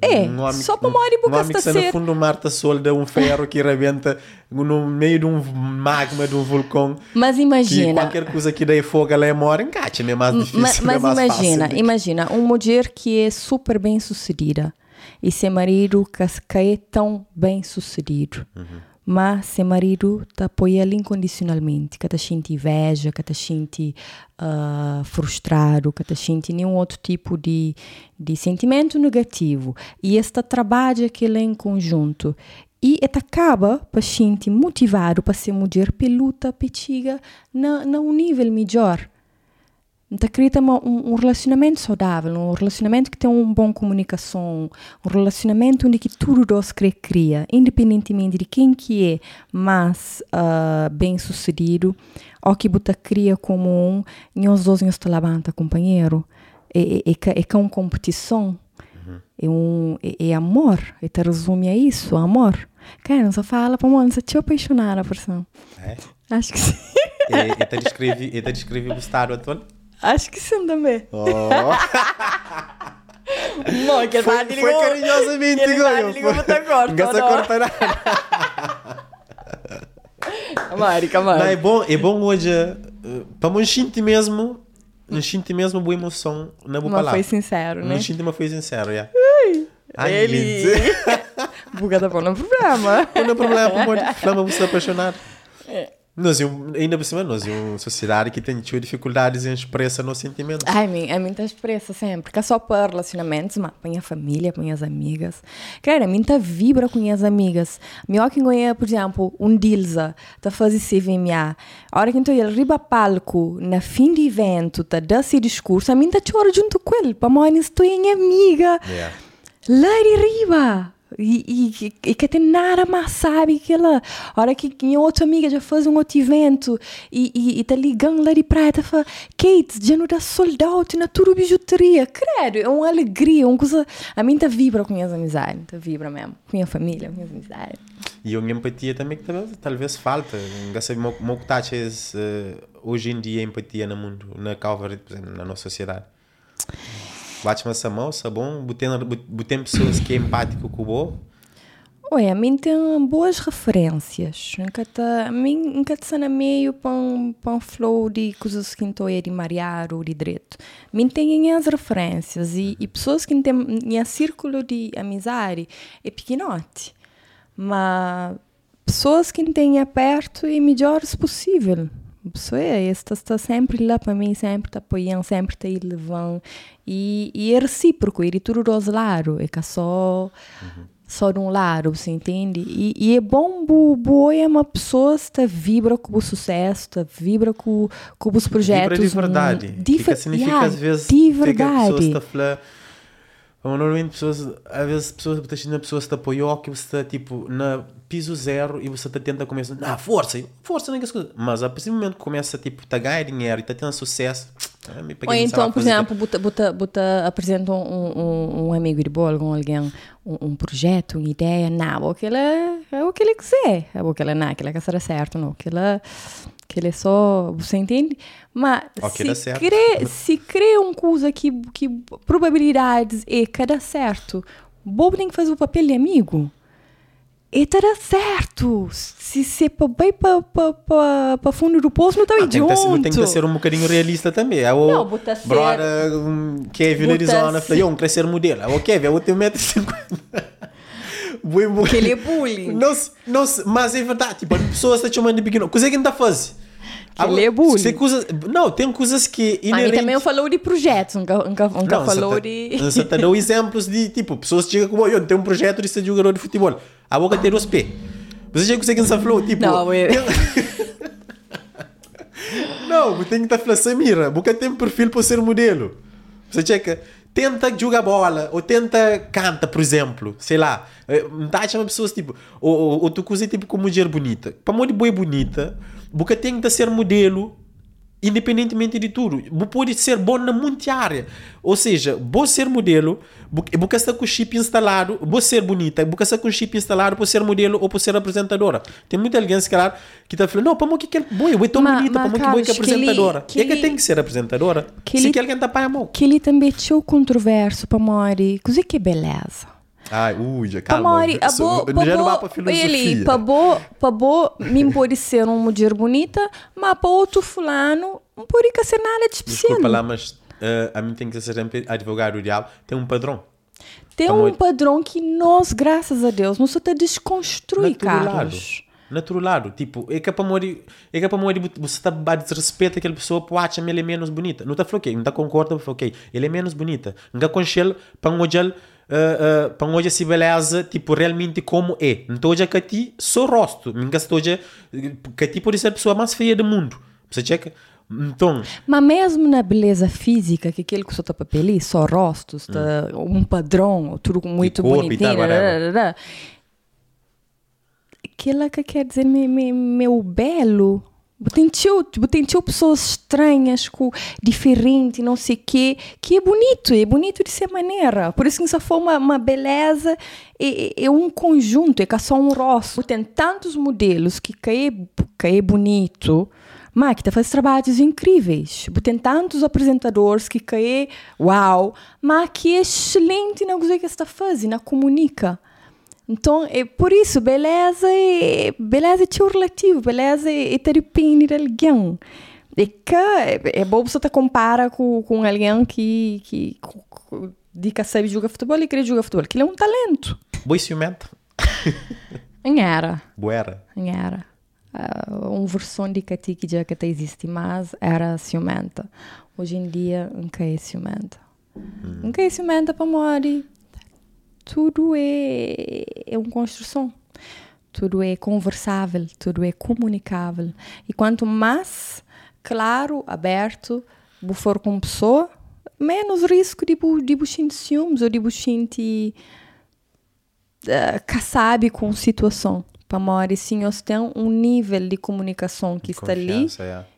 É, Um homem só que- para morar e um boca homem que está está no ser. fundo do mar está solda um ferro que rebenta no meio de um magma de um vulcão Mas que imagina, qualquer coisa que daí fogo ela mora encate, é mais difícil, Ma- é mas mais imagina, fácil. imagina, uma mulher que é super bem sucedida e seu marido que, que é tão bem sucedido. Uhum mas seu marido te apoia incondicionalmente, que te inveja, que te sente uh, frustrado, que te nenhum outro tipo de, de sentimento negativo. E este trabalho que ele é em conjunto. E esta acaba para gente motivado para ser mulher peluta, petiga, na, na um nível melhor. Então, cria um, um relacionamento saudável, um relacionamento que tem uma boa comunicação, um relacionamento onde que tudo dois cria, cria, independentemente de quem que é mais uh, bem sucedido, ou que você cria como um, e os dois nos levanta companheiro, é, é, é, é uma competição, uhum. é, um, é, é amor, e te resume a isso, amor. Cara, não só fala para mim, você te apaixonar a pessoa. É? Acho que sim. E, e te descreve, e te descreve o estado atual? Acho que sim também. Oh. *laughs* Não, que foi, foi carinhosamente igual. Ligou muita corta. Não se corta nada. *laughs* Mari, Mari. Não, é bom, é bom hoje, uh, para um sentir mesmo, um sentir mesmo boa emoção na boa palavra. Mas foi sincero, né? Um sentir, mas foi sincero, já. Ui, Ai, ele... *laughs* Bugada para não problema. Não problema, pode. Flama, você apaixonar. É. Nós, ainda por cima, nós é uma sociedade que tem tido dificuldades em expressar nos sentimentos. Ai, mim, a mim tá expressa sempre, porque é só para relacionamentos, mas para a família, para as amigas. Cara, a mim tá vibra com as amigas. Melhor que ganha, por exemplo, um Dilza, tá fazendo CVMA. A hora que eu ia riba palco, na fim de evento, tá dando esse discurso, a mim tá chorando junto com ele, para mim estou em amiga. Yeah. Lá riba. E, e, e, que tem nada mais sabe que ela. A hora que minha outra amiga já faz um outro evento e, e, e tá ligando lá de praia, tá falando, Kate, já não dá soldado, na tudo bijuteria. Credo, é uma alegria, uma coisa. A mim tá vibra com minhas amizades, tá vibra mesmo. Com minha família, com minhas amizades. E uma empatia também que talvez, falta. Não sei como hoje em dia empatia no mundo, na Calvary, na nossa sociedade. Bate-me essa mão, bom? Botem pessoas que é empático com o bo. Oi, a mim tem boas referências. A mim está na meio para um, para um flow de coisas que estou a de marear ou de direito. A mim tem as referências e, e pessoas que têm em círculo de amizade é pequenote. Mas pessoas que têm perto é melhores possível pessoa é esta está sempre lá para mim, sempre está apoiando, sempre está aí levando. E, e é recíproco, e tudo dos lados, é que só, uhum. só de um lado, você entende? E, e é bom, boa é uma pessoa que vibra com o sucesso, tá vibra com, com os projetos. Vibra de verdade. De, que significa yeah, às vezes de verdade. Normalmente pessoas, às vezes pessoas, pessoas te apoiam que você está tipo na piso zero e você está tenta começar, ah, força, força nem que coisas. Mas a partir do momento que começa tipo a ganhar dinheiro e está tendo sucesso, ou então, por exemplo, buta, buta, buta, apresenta um, um, um amigo de boa, algum alguém, um, um, projeto, uma ideia, não, aquilo é, é o que ele quiser, é o que ele não, aquilo é que será certo, não, aquilo é, aquilo é só, você entende? Mas okay, se, crê, se crê uma coisa que, que probabilidades é que dá certo, o bobo tem que fazer o papel de amigo e dará certo. Se para bem para pa, pa, pa fundo do poço, não está ah, tem, que tem que ser um bocadinho realista também. É o não, bota ser... brother um, Kevin Arizona falou, eu quero ser modelo. É o Kevin, eu tenho 1,50m. Porque ele é bullying. *laughs* Não, não, mas é verdade, tipo, as pessoas estão chamando de pequeno. Coisa que não está fazendo. Que ele é bullying. Tem coisas, não, tem coisas que. Inerente... Mas também falou de projetos, nunca, nunca, nunca não, falou tá, de. Você está dando *laughs* exemplos de tipo, pessoas que chegam como eu, tenho um projeto de ser jogador de futebol. A boca tem os pés. Você já consegue essa flow, tipo. Não, eu... *laughs* não, tem que estar falando, Samira, boca tem perfil para ser modelo. Você checa, tenta jogar bola, ou tenta canta, por exemplo, sei lá. Tá chamando pessoas tipo, ou, ou, ou tu coisa tipo com mulher bonita. Para mulher boa bonita, boca tem que ser modelo independentemente de tudo. Pode ser bom na muita área. Ou seja, vou ser modelo, vou estar com o chip instalado, vou ser bonita, vou estar com o chip instalado para ser modelo ou para ser apresentadora. Tem muita alguém, se calhar, que está falando, não, para mim que é boa, eu é tão ma, bonita, para mim que boa que é apresentadora. Que é que tem que ser apresentadora. Que se que alguém está para a mão. Que ele também tinha controverso para Mori. Que beleza. Ai, ui, já calma. Pamori, a bo, pa já não para filosofia. Ele, bo, mim pode ser uma mulher bonita, mas para outro fulano não pode ser nada de especial. Desculpa lá, mas uh, a mim tem que ser sempre advogado diabo, tem um padrão. Tem um padrão que nós, graças a Deus, nós está desconstruir, Carlos. Natural lado. Tipo, é que para morrer, é que para morrer, você está a desrespeito aquela pessoa, pô, acha ele é menos bonita. Não está falando ok, não está concorda, ok, ele é menos bonita. Não está com para um uh, uh, para hoje essa beleza, tipo, realmente como é. Então hoje é que ti só rosto. Não estou hoje, que ti pode ser a pessoa mais feia do mundo. Você checa? Então... Mas mesmo na beleza física, que aquele que só está papel só rostos, tá, hum. um padrão, tudo muito bonitinho, aquilo que quer dizer meu, meu belo. Botentiu, botentiu pessoas estranhas, com, diferentes, não sei o quê, que é bonito, é bonito de ser maneira. Por isso que isso foi uma, uma beleza, é, é um conjunto, é que é só um rosto. Tem tantos modelos que é, que é bonito, mas que faz trabalhos incríveis. Tem tantos apresentadores que é uau, mas que é excelente na coisa que está fazendo, na comunica. Então, é por isso, beleza é, beleza é relativo, beleza é, é depende de alguém. É que é, bom você te compara com, com alguém que, que, que, que sabe jogar futebol e quer jogar futebol, ele é um talento. Boa ciumento. era. Boera. Era. Uh, uma versão de Cati que já que existe, mas era ciumenta. Hoje em dia, nunca é ciumenta. Hum. Nunca é ciumenta para morrer tudo é, é uma construção. Tudo é conversável, tudo é comunicável. E quanto mais claro, aberto, for com pessoa, menos risco de de sentir ciúmes ou de sentir uh, que sabe com situação. Para morrer, sim, nós temos um nível de comunicação que está ali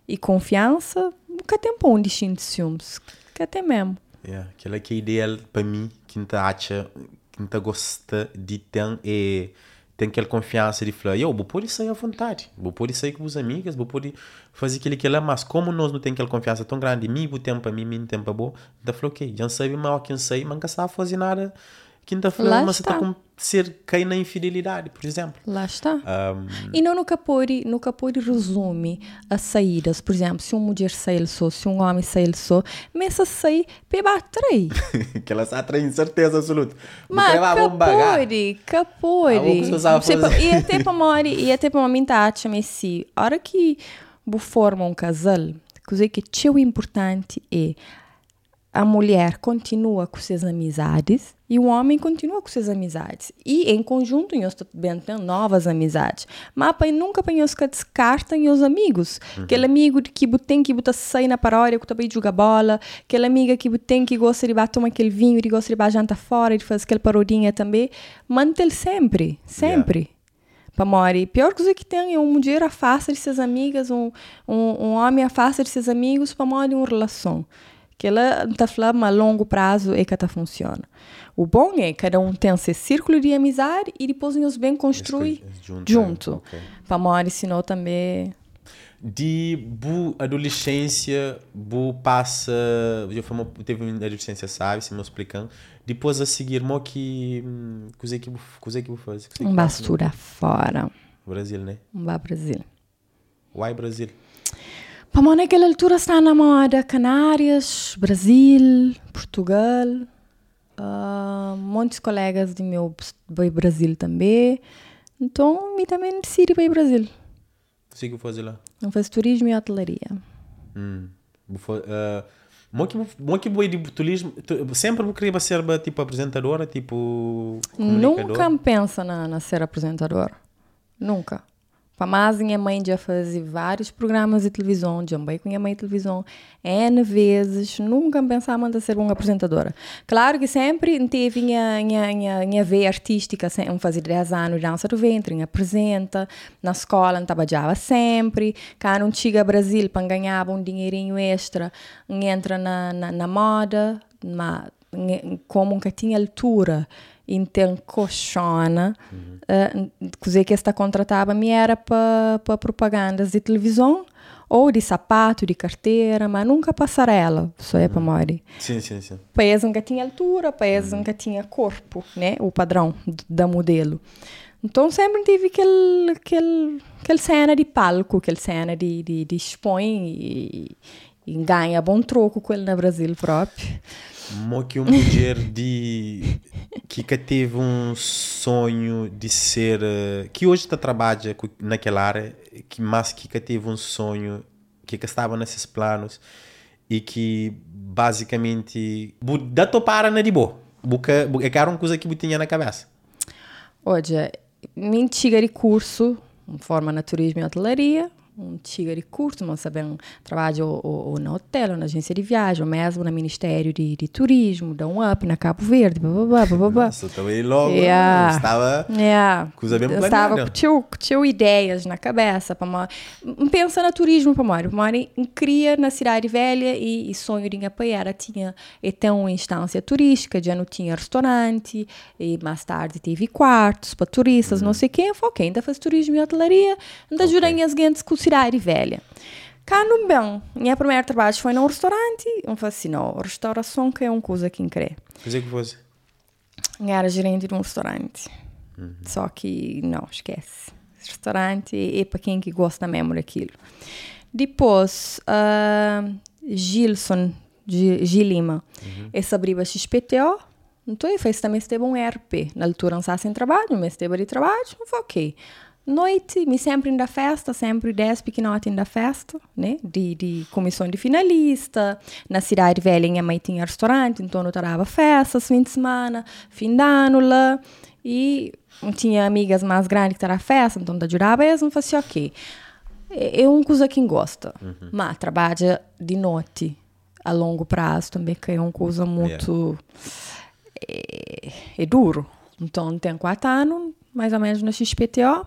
e confiança, nunca tem bom de sentir ciúmes, que até mesmo. Yeah, aquela que é ideal para mim, que não acha que não gosta de ter e tem aquela confiança de falar, eu vou isso aí à vontade, vou isso aí com os amigas, vou pôr fazer aquilo que ela, mas como nós não temos aquela confiança tão grande, mim, o tempo para mim, mim, tempo para bom, então falou, ok, já sei mal quem sei, mas não sabe fazer nada quinta-feira, você está com ser cair na infidelidade, por exemplo. Lá está. Um... E não no capori, no capori resume as saídas, por exemplo, se uma mulher sai só, se um homem sai só, mas essa sai peba atrai. *laughs* que ela atrai certeza absoluta. Mas capori, capori. E até *laughs* para mori, e até para mim tá me se, a hora que forma um casal, coisa que é importante é a mulher continua com suas amizades e o homem continua com suas amizades. E em conjunto, nós estamos tendo novas amizades. Mas nunca nós que descartam os amigos. Uhum. Aquele amigo que tem que botar sair na paródia, que também joga bola. Aquela amiga que tem que gosta de tomar aquele vinho, de gosta de jantar fora, de fazer aquela parodinha também. Mantém sempre, sempre. Yeah para morrer. Pior coisa que tem é uma mulher afasta de suas amigas, um, um, um homem afasta de seus amigos para morrer uma relação que ela está falando a longo prazo é que ela funciona. O bom é que cada um tem seu círculo de amizade e depois nós bem construir junto. junto. Okay. Morrer, senão também de bu adolescência bu passa eu famo teve uma adolescência sabe se me explicando depois a seguir mo que coisa que coisa que faz um bastura fora Brasil né um Brasil why Brasil Para naquela altura está na moda Canárias, Brasil, Portugal. Uh, muitos colegas de meu vai Brasil também. Então, me também decidi para ir Brasil. O que fazer lá? Eu faço turismo e hotelaria. Hum. Uh, Bom que vou de turismo, sempre querer ser tipo apresentadora, tipo Nunca pensa na, na ser apresentadora. Nunca. Mas minha mãe já fazia vários programas de televisão, já com minha mãe televisão N vezes, nunca pensava em ser uma apresentadora. Claro que sempre teve minha, minha, minha, minha veia artística, sempre fazia 10 anos dança do ventre, apresenta, na escola trabalhava sempre, cá não chega Brasil para ganhar um dinheirinho extra, entra na, na, na moda, mas como nunca tinha altura então coxona uhum. uh, coisa que está contratava me era para propagandas de televisão ou de sapato, de carteira, mas nunca passarela, só é para morrer. Sim, sim, sim. País nunca tinha altura, país uhum. nunca tinha corpo, né? O padrão da modelo. Então sempre tive aquele, aquele, aquele cena de palco, aquele cena de, de, de expõe e, e ganha bom troco com ele no Brasil próprio. Mo que uma mulher de que que teve um sonho de ser eh, que hoje está trabalha naquela área que mas que que teve um sonho que que estava nesses planos e que basicamente da topara na de boa. Buca, bu- é era uma coisa que tinha na cabeça. Olha, me antiga de curso, forma na turismo e hotelaria, um antiga de curso, mas também trabalho ou, ou na hotel, ou na agência de viagem, ou mesmo no Ministério de, de Turismo, da UP, na Cabo Verde, bababá, bababá. Nossa, também logo Yeah. estava É, Coisa bem estava com tio ideias na cabeça para uma pensa no turismo para mora para em cria na cidade velha e, e sonho de apoiar. Tinha então uma instância turística já não tinha restaurante e mais tarde teve quartos para turistas não sei quem. Foi quem ainda faz turismo e hotelaria ainda ajuda as gentes com cidade velha Cá no bem, minha primeiro trabalho foi num restaurante. Eu falei assim, não, restauração que é uma coisa que incrível. fazer que fosse Eu era gerente de um restaurante. Só que, não, esquece. Restaurante é, para quem que gosta mesmo daquilo. Depois, ah, Gilson, Gi- Gil Lima, esse abriu a XPTO. Então, ele fez também esteve um RP. Na altura, não estava sem trabalho, mas esteve de trabalho, eu falei, ok. Noite, me sempre à festa, sempre 10 pequenotes à festa, né? De, de comissão de finalista. Na cidade velha, minha mãe tinha restaurante, então eu dava festas, fim de semana, fim de ano lá. E tinha amigas mais grandes que estavam festa, então eu ajudava elas, eu falei assim, ok. É é uma coisa que gosta, mas trabalha de noite a longo prazo também, que é uma coisa muito é, é duro. Então, tem quatro anos, mais ou menos, na XPTO.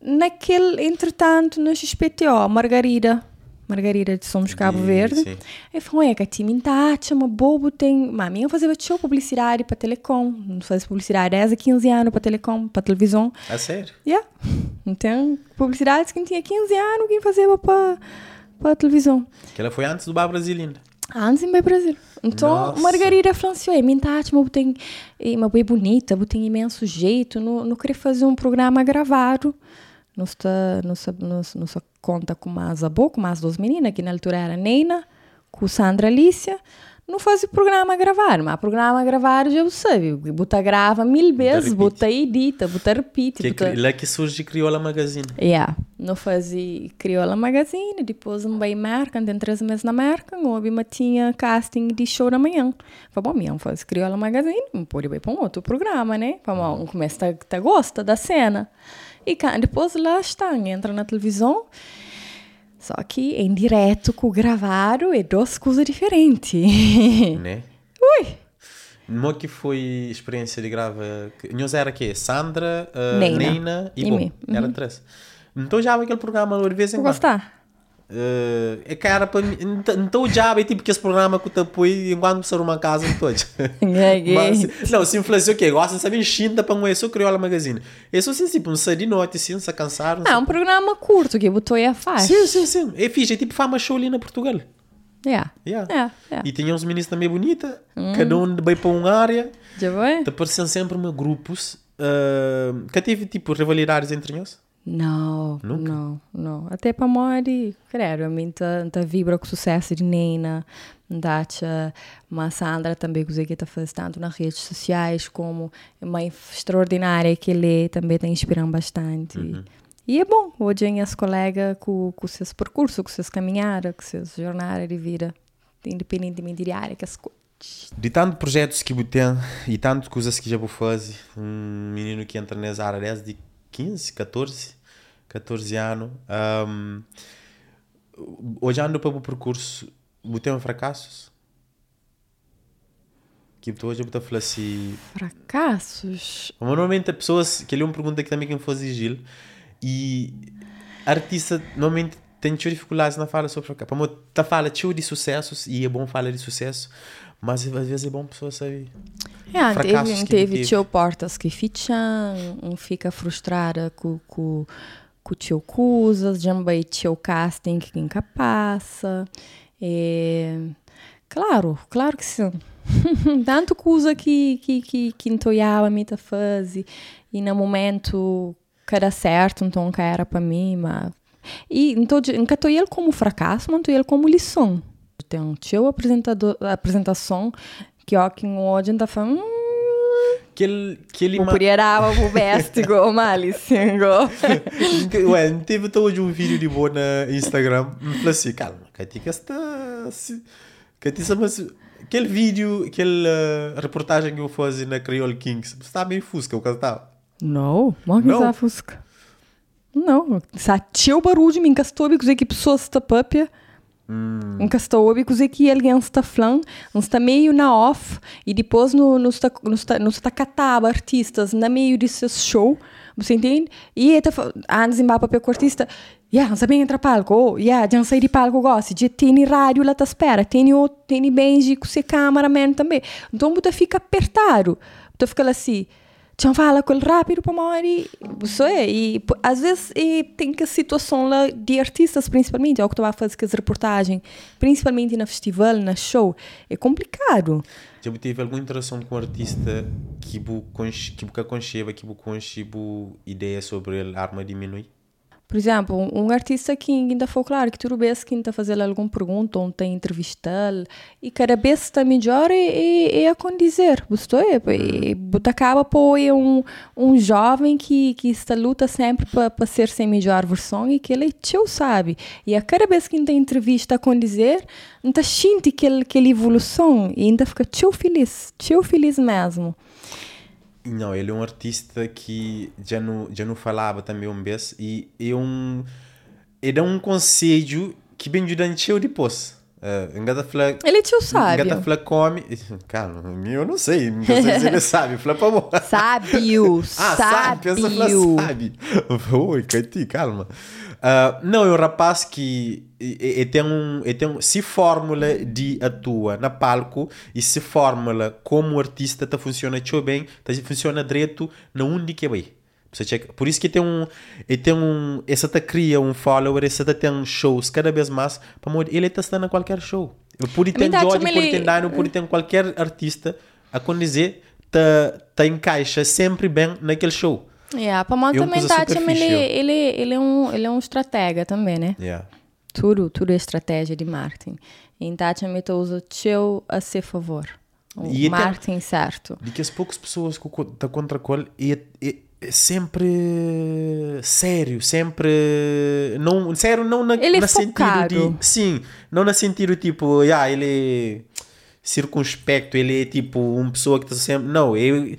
Naquele, entretanto, na XPTO, Margarida, Margarida de Somos Cabo Verde, sim. eu falei, é que a time Tati, uma bobo, tem... Mas minha fazia show publicidade para telecom, não faz publicidade 10 a 15 anos para telecom, para televisão. a sério Yeah. Então, publicidades que tinha 15 anos, quem fazia para para televisão. que ela foi antes do Bar Brasileiro Antes em Brasil. Então, Nossa. Margarida falou assim, "Oi, minha Tati, mas tem uma bem bonita, mas tem imenso jeito, não, não queria fazer um programa gravado. Se- não se conta com mais a boca, com mais duas meninas, que na altura era Neina, com Sandra Alicia. Não fazia programa gravado, mas programa gravado já sabe. Bota grava mil vezes, bota edita, bota repite. que bota... lá que surge Crioula Magazine Yeah. Não fazia Crioula Magazine, depois um bem marca, tem três meses na marca, houve uma tinha casting de show da manhã. Falei, bom, amanhã faz Crioula Magazine, não pode ir para um outro programa, né? Falei, bom, começa a tá, gosta da cena. E depois lá está, entra na televisão, só que em direto com o gravado é duas coisas diferentes. *laughs* né Ui! Mo que foi experiência de grava nós era que Sandra uh, Neina. Neina, e, E bom mim. era três então já aquele programa de vez em quando gostar? Uh, é cara para mim ent- então já é tipo que esse programa que tu apoia enquanto você uma casa em todos *laughs* Mas, não, se influenciou o quê? Gosta de saber enxinta para conhecer o Crioula Magazine. Isso sim, tipo, um sai de noite, assim, se cansaram. Ah, um programa curto que botou aí a faixa. Sim, sim, sim. É fixe, é tipo fama show ali na Portugal. Yeah. Yeah. É, é. E tinha uns meninos também bonitas, cada um bem para uma área. Já vai? Apareciam sempre grupos. Uh, que teve tipo rivalidades entre nós. Não, Nunca? não, não. Até para Mori, creio, a mim tá, tá vibra com o sucesso de Nena, Dacha, mas Sandra também que que tá fazendo tanto nas redes sociais como é uma extraordinária que ele também tá inspirando bastante. E é bom, hoje em as colegas com, com seus percursos, com seus caminhadas, com seus jornadas de vida, independentemente de área que as coisas. De tantos projetos que eu tenho e tantas coisas que já vou fazer, um menino que entra nessa área desde 15, 14, 14 anos. Um, olhando para o percurso, eu tenho fracassos. Que tu hoje eu falar assim. Fracassos? Normalmente as pessoas, que ele é uma pergunta que também quem faz Gil, e artista normalmente tem dificuldades na fala sobre fracasso. Para tá fala de sucessos e é bom falar de sucesso, mas às vezes é bom a pessoa saber. É, teve, teve portas que ficam, um fica frustrada com, com, com tio coisas, também tio casting que nunca passa. É, claro, claro que sim. *laughs* Tanto coisa que, que, que, que entoiava a fazer e no momento que era certo, então que era para mim, mas... E então, nunca tô ele como fracasso, mas tô ele como lição. Tem um teu apresentador, apresentação que ó, que hoje tá falando, hum, Que ele, que ele podia dar o best go malicinho. Ué, teve hoje um vídeo de boa na Instagram. Falei assim, calma, que que esta. Que te mas aquele vídeo, aquele uh, reportagem que eu fiz na Creole Kings, está bem fusca o que estava. Não, mas que Não. está fusca. Não, sa teu barulho me encastou que que pessoas está papia. Encastou que que alguém está falando, está meio na off e depois no no está no está no está catava artistas na meio desses show, você entende? E eta antes em papel com artista, ja, han sabem entrar palco, oh, ja, já sair de palco gosta, já tem rádio lá tá espera, tem o tem bem de com seu cameraman também. Então você fica apertado, você fica assim, Tchan fala com ele rápido para morrer. Isso é. E às vezes e, tem que a situação lá de artistas, principalmente, é o que tu vai fazer com as reportagens, principalmente na festival, na show, é complicado. Já tive alguma interação com um artista que bu que buca concheva, que bu conchibu ideia sobre a arma diminuir? Por exemplo, um artista que ainda foi claro que tudo vez que está fazendo alguma pergunta ou está entrevistando e cada vez está melhor é, é, é a condizer, isto é, e você acaba por é um, um jovem que, que está luta sempre para ser sem melhor versão e que ele teu, sabe? E a cada vez que está entrevista a condizer, está sente aquele, aquela evolução e ainda fica teu feliz, teu feliz mesmo. Não, ele é um artista que já não, já não falava também um vez e é um ele é um conselho que bem ajudante eu depois. Uh, engata fala Ele é teu sábio. engata fala come, *laughs* calma, eu não sei, não sei se ele *laughs* sabe, fala para amor. Sábio, *laughs* Ah, pensa falar sábio. sabe. Oi, Cati, calma. Ah, não, é um rapaz que e, tem um, e tem um, se fórmula de atua na palco e se fórmula como artista tá funciona tão bem, tá funciona direito na que checa. Por isso que tem um, e tem um, essa tá cria um follower, essa tá tem shows cada vez mais, para ele tá estando a qualquer show. Eu pude ter George, mas pude ele- ter Dino, pude ter qualquer artista a condizer, tá, tá encaixa sempre bem naquele show. Yeah, para mim É uma também tá, fixe, ele, ele, ele, é um, ele é um estratega também, né? Yeah. Tudo, tudo é estratégia de marketing. Então, também tu usa o teu a seu favor. O E então- marketing certo. De que as poucas pessoas que estão contra a col é, é, é sempre sério, sempre não sério não na, Ele é na sentido focado. de sim, não na sentido tipo, yeah, ele é circunspecto, ele é tipo uma pessoa que está sempre, não, ele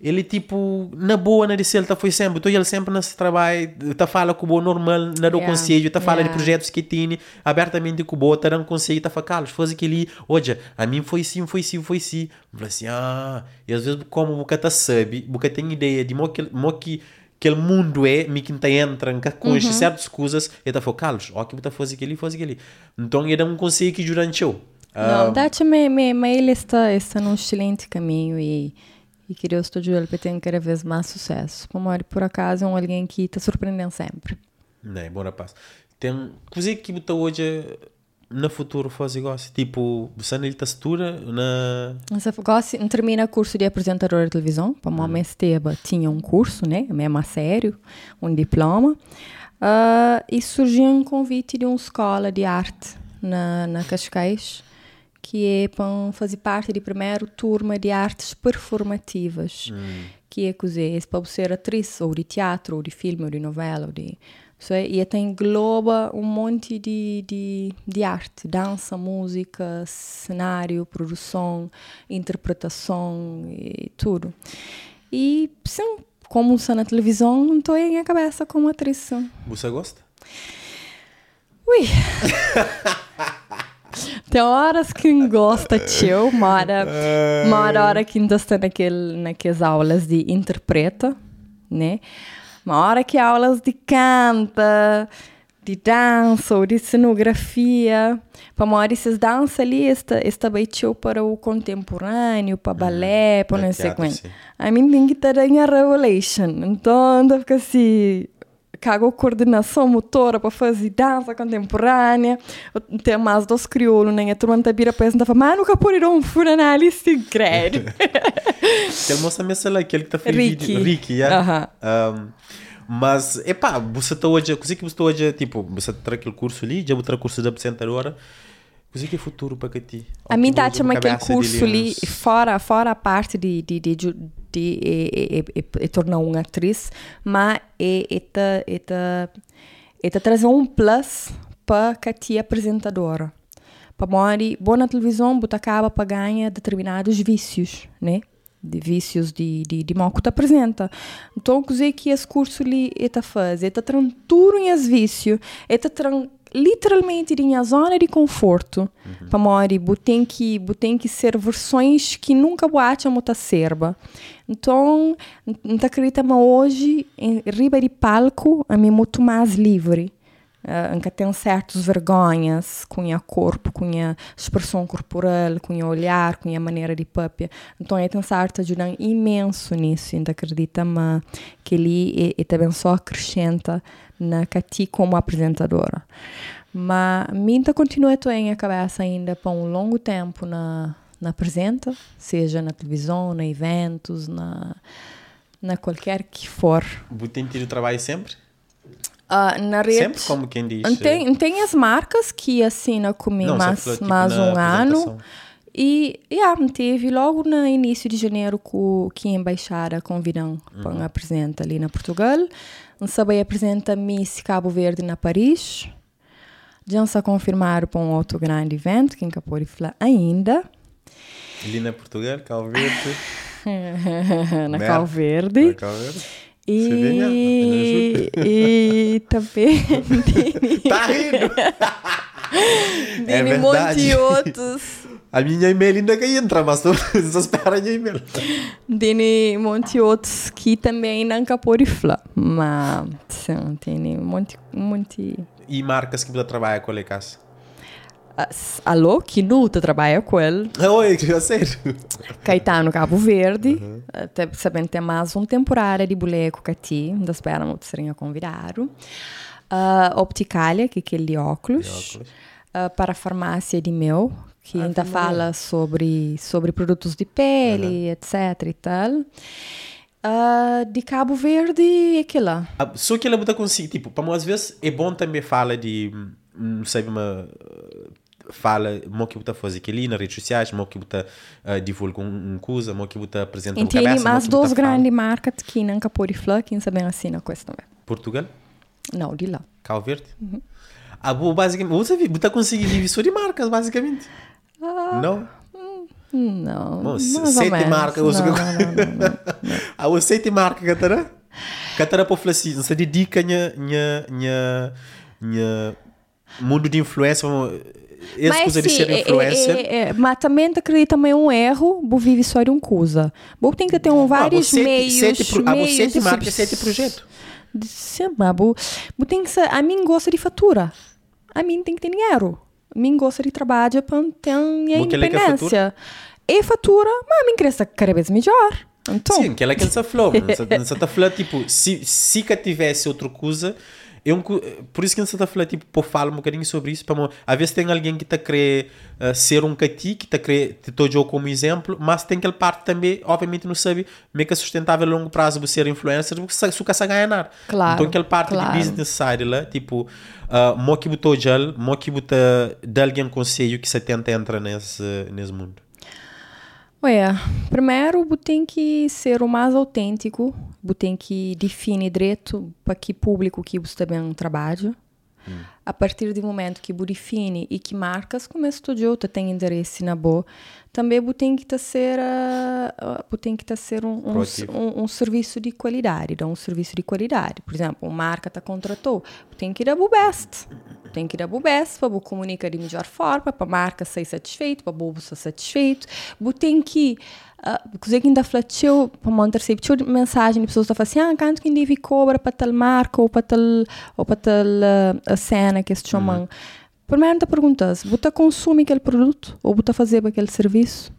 ele tipo na boa na disse ele tá foi sempre, então ele sempre nesse trabalho, tá fala com o boa normal, na do Yeah, conselho, tá fala de projetos que tem abertamente com o boa, tá dando conselho, tá fala, Carlos, faz aquele, olha, a mim foi sim, foi sim, foi sim. Falei assim, ah, e às vezes como o boca tá sabe, o boca tem ideia de mo que, mo que aquele mundo é, me que tá entra, que Uhum. certas coisas, ele tá falando, Carlos, ó que você faz aquele, faz aquele. Então ele dá um conselho que durante eu. Ah, Não, dá me, me, mas ele está, está num excelente caminho e, e que Deus te ajude para ter cada vez mais sucesso. Como por acaso é um alguém que está surpreendendo sempre. Não, bom rapaz. Tem coisa que você hoje no futuro faz igual, tipo, você na literatura, na Você gosta, termina curso de apresentador de televisão, para uma Esteba tinha um curso, né, mesmo a sério, um diploma, Ah, e surgiu um convite de uma escola de arte na, na Cascais, que é para fazer parte da primeira turma de artes performativas, que é cozer, é para ser atriz, ou de teatro, ou de filme, ou de novela, ou de... É, e até engloba um monte de, de, de arte, dança, música, cenário, produção, interpretação e tudo. E sim, como está na televisão, não estou em a cabeça como atriz. você gosta? Ui! *laughs* Tem horas que gosta teu, mora, mora hora que ainda está naquele, naquelas aulas de interpreta, né? Uma hora que aulas de canta, de dança ou de cenografia. Para uma hora essas danças ali, está, está bem teu para o contemporâneo, para balé, para não sei sim. A mim tem que estar em a revelation. Então, anda fica assim cago coordenação motora para fazer dança contemporânea. Tem mais dois crioulos, né? A turma ela e fala, mas nunca podiam um furo análise credo. *laughs* Aquele moça mesmo lá, aquele que tá fez Ricky. vídeo. Ricky, yeah. Aham. Um, mas, epá, você está hoje, coisa que você está hoje, tipo, você está aquele curso ali, já vou ter curso de apresentadora, O que é futuro para ti? A mim tá chama aquele curso ali, fora, fora a parte de, de, de, de, de e, e, e, tornar uma atriz, mas é, é, ta- é, ta- é, ta trazer um plus para que ti apresentadora. Para mori, boa na televisão, você acaba para ganhar determinados vícios, né? De vícios de, de, de mal que te apresenta. Então, coisa que esse curso ali ta faz, é ta tran tudo em as vícios, é ta tran literalmente em a zona de conforto. Para mori, tem que, tem que ser versões que nunca boate a muita serba. Então, não acredita, mas hoje, em riba de palco, a mim é muito mais livre. Uh, que tem certas vergonhas com o corpo, com a expressão corporal, com o olhar, com a maneira de papia. Então, eu tenho certo ajudar imenso nisso. Então, acredita mas que ele é, é também só acrescenta na Cati como apresentadora. Mas minha continua a em a cabeça ainda para um longo tempo na na apresenta, seja na televisão, na eventos, na na qualquer que for. Você tem tido trabalho sempre? Ah, na rede. Sempre, como quem diz. eh, Tem, tem as marcas que assinam comigo mais, falou, tipo, mais um ano. E yeah, teve logo no início de janeiro que, a embaixada convidam Uhum. para apresentar ali na Portugal. Não sabia apresenta Miss Cabo Verde na Paris. Já se confirmaram para um outro grande evento que pode falar ainda. Ali na Portugal, Cabo Verde. *laughs* na? Cabo Verde. Na Cabo Verde. E, e também *laughs* Tá rindo! É tem verdade. monte outros A minha e-mail ainda que entra, mas tu só espera a minha e-mail. Tem monte outros que também nunca pode falar. Mas sim, tem monte, monte. E marcas que você trabalha com a casa? As- Alô, que luta trabalha com ele. *laughs* Oi, que sério. *laughs* Caetano Cabo Verde. Até sabendo ter mais uma temporada de boneco que ti. Ainda esperam que seriam convidados. Uh, Opticalia, que é aquele de óculos. De óculos. Uh, para a farmácia de Mel, que Ah, ainda que fala sobre, sobre produtos de pele, etc e tal. Uh, de Cabo Verde, é aquilo lá. Ah, Só que ela botar consigo, tipo, para às vezes é bom também falar de, hum, não sei, uma uh, fala, mo que você fazer aquilo nas redes sociais, mo que você uh, divulga um, um coisa, mo que você apresenta Entende? cabeça, Mas que duas grandes marcas que nunca pode falar, quem sabe assim na também. Portugal, Não, de lá. Cabo Verde. Uhum. Ah, basicamente, você você conseguir só de marcas, basicamente. Não? Não. Bom, sete marcas, Não, você- não, não, não. Ah, o *laughs* sete marca, Catara? Catara para falar assim, você dedica nha, nha, nha, nha mundo de influência, coisa de sim, ser é- influencer. É, é, é, mas também acredita também um erro, vou viver só de uma coisa. Vou tem que ter um vários ah, você- meios, sete, pro- ah, meios você sete de marca, subs- sete projeto. de- Sim, mas vou tem que ser, a mim gosta de fatura. A mim tem que ter dinheiro. A mim gosta de trabalhar para ter independência. E fatura, mas a mim cresce cada vez melhor. Então, Sim, que ela quer essa *laughs* flor. Você está falando, tipo, se, se que tivesse outra coisa, eu, por isso que você está falando, tipo, pô, fala um bocadinho sobre isso. Para, às vezes tem alguém que está a querer uh, ser um cati, que está a querer te eu como exemplo, mas tem aquela parte também, obviamente, não sabe é que é sustentável a longo prazo você ser influencer, porque se se você ganhar. Claro, Então, aquela parte claro. de business side lá, tipo, uh, mo que botou gel, mo que botou de alguém conselho que você tenta entrar nesse, nesse mundo. Ué, primeiro, tem que ser o mais autêntico, tem que definir direito para que público que você também trabalha. A partir do momento que você define e que marcas começa todo outro tem interesse na boa, também tem que tá ser, uh, você tem que tá ser um, um, um, um serviço de qualidade, um serviço de qualidade. Por exemplo, uma marca te contratou, você tem que dar o best. Tem que dar o best para comunicar de melhor forma, para a marca ser satisfeita, para o ser satisfeito. Você tem que uh, que ainda flateu para manter sempre mensagem de pessoas que falam assim, ah, quanto que deve cobra para tal marca ou para tal ou para tal uh, a cena que se chamam. Primeiro te perguntas, você consome aquele produto ou você fazer aquele serviço?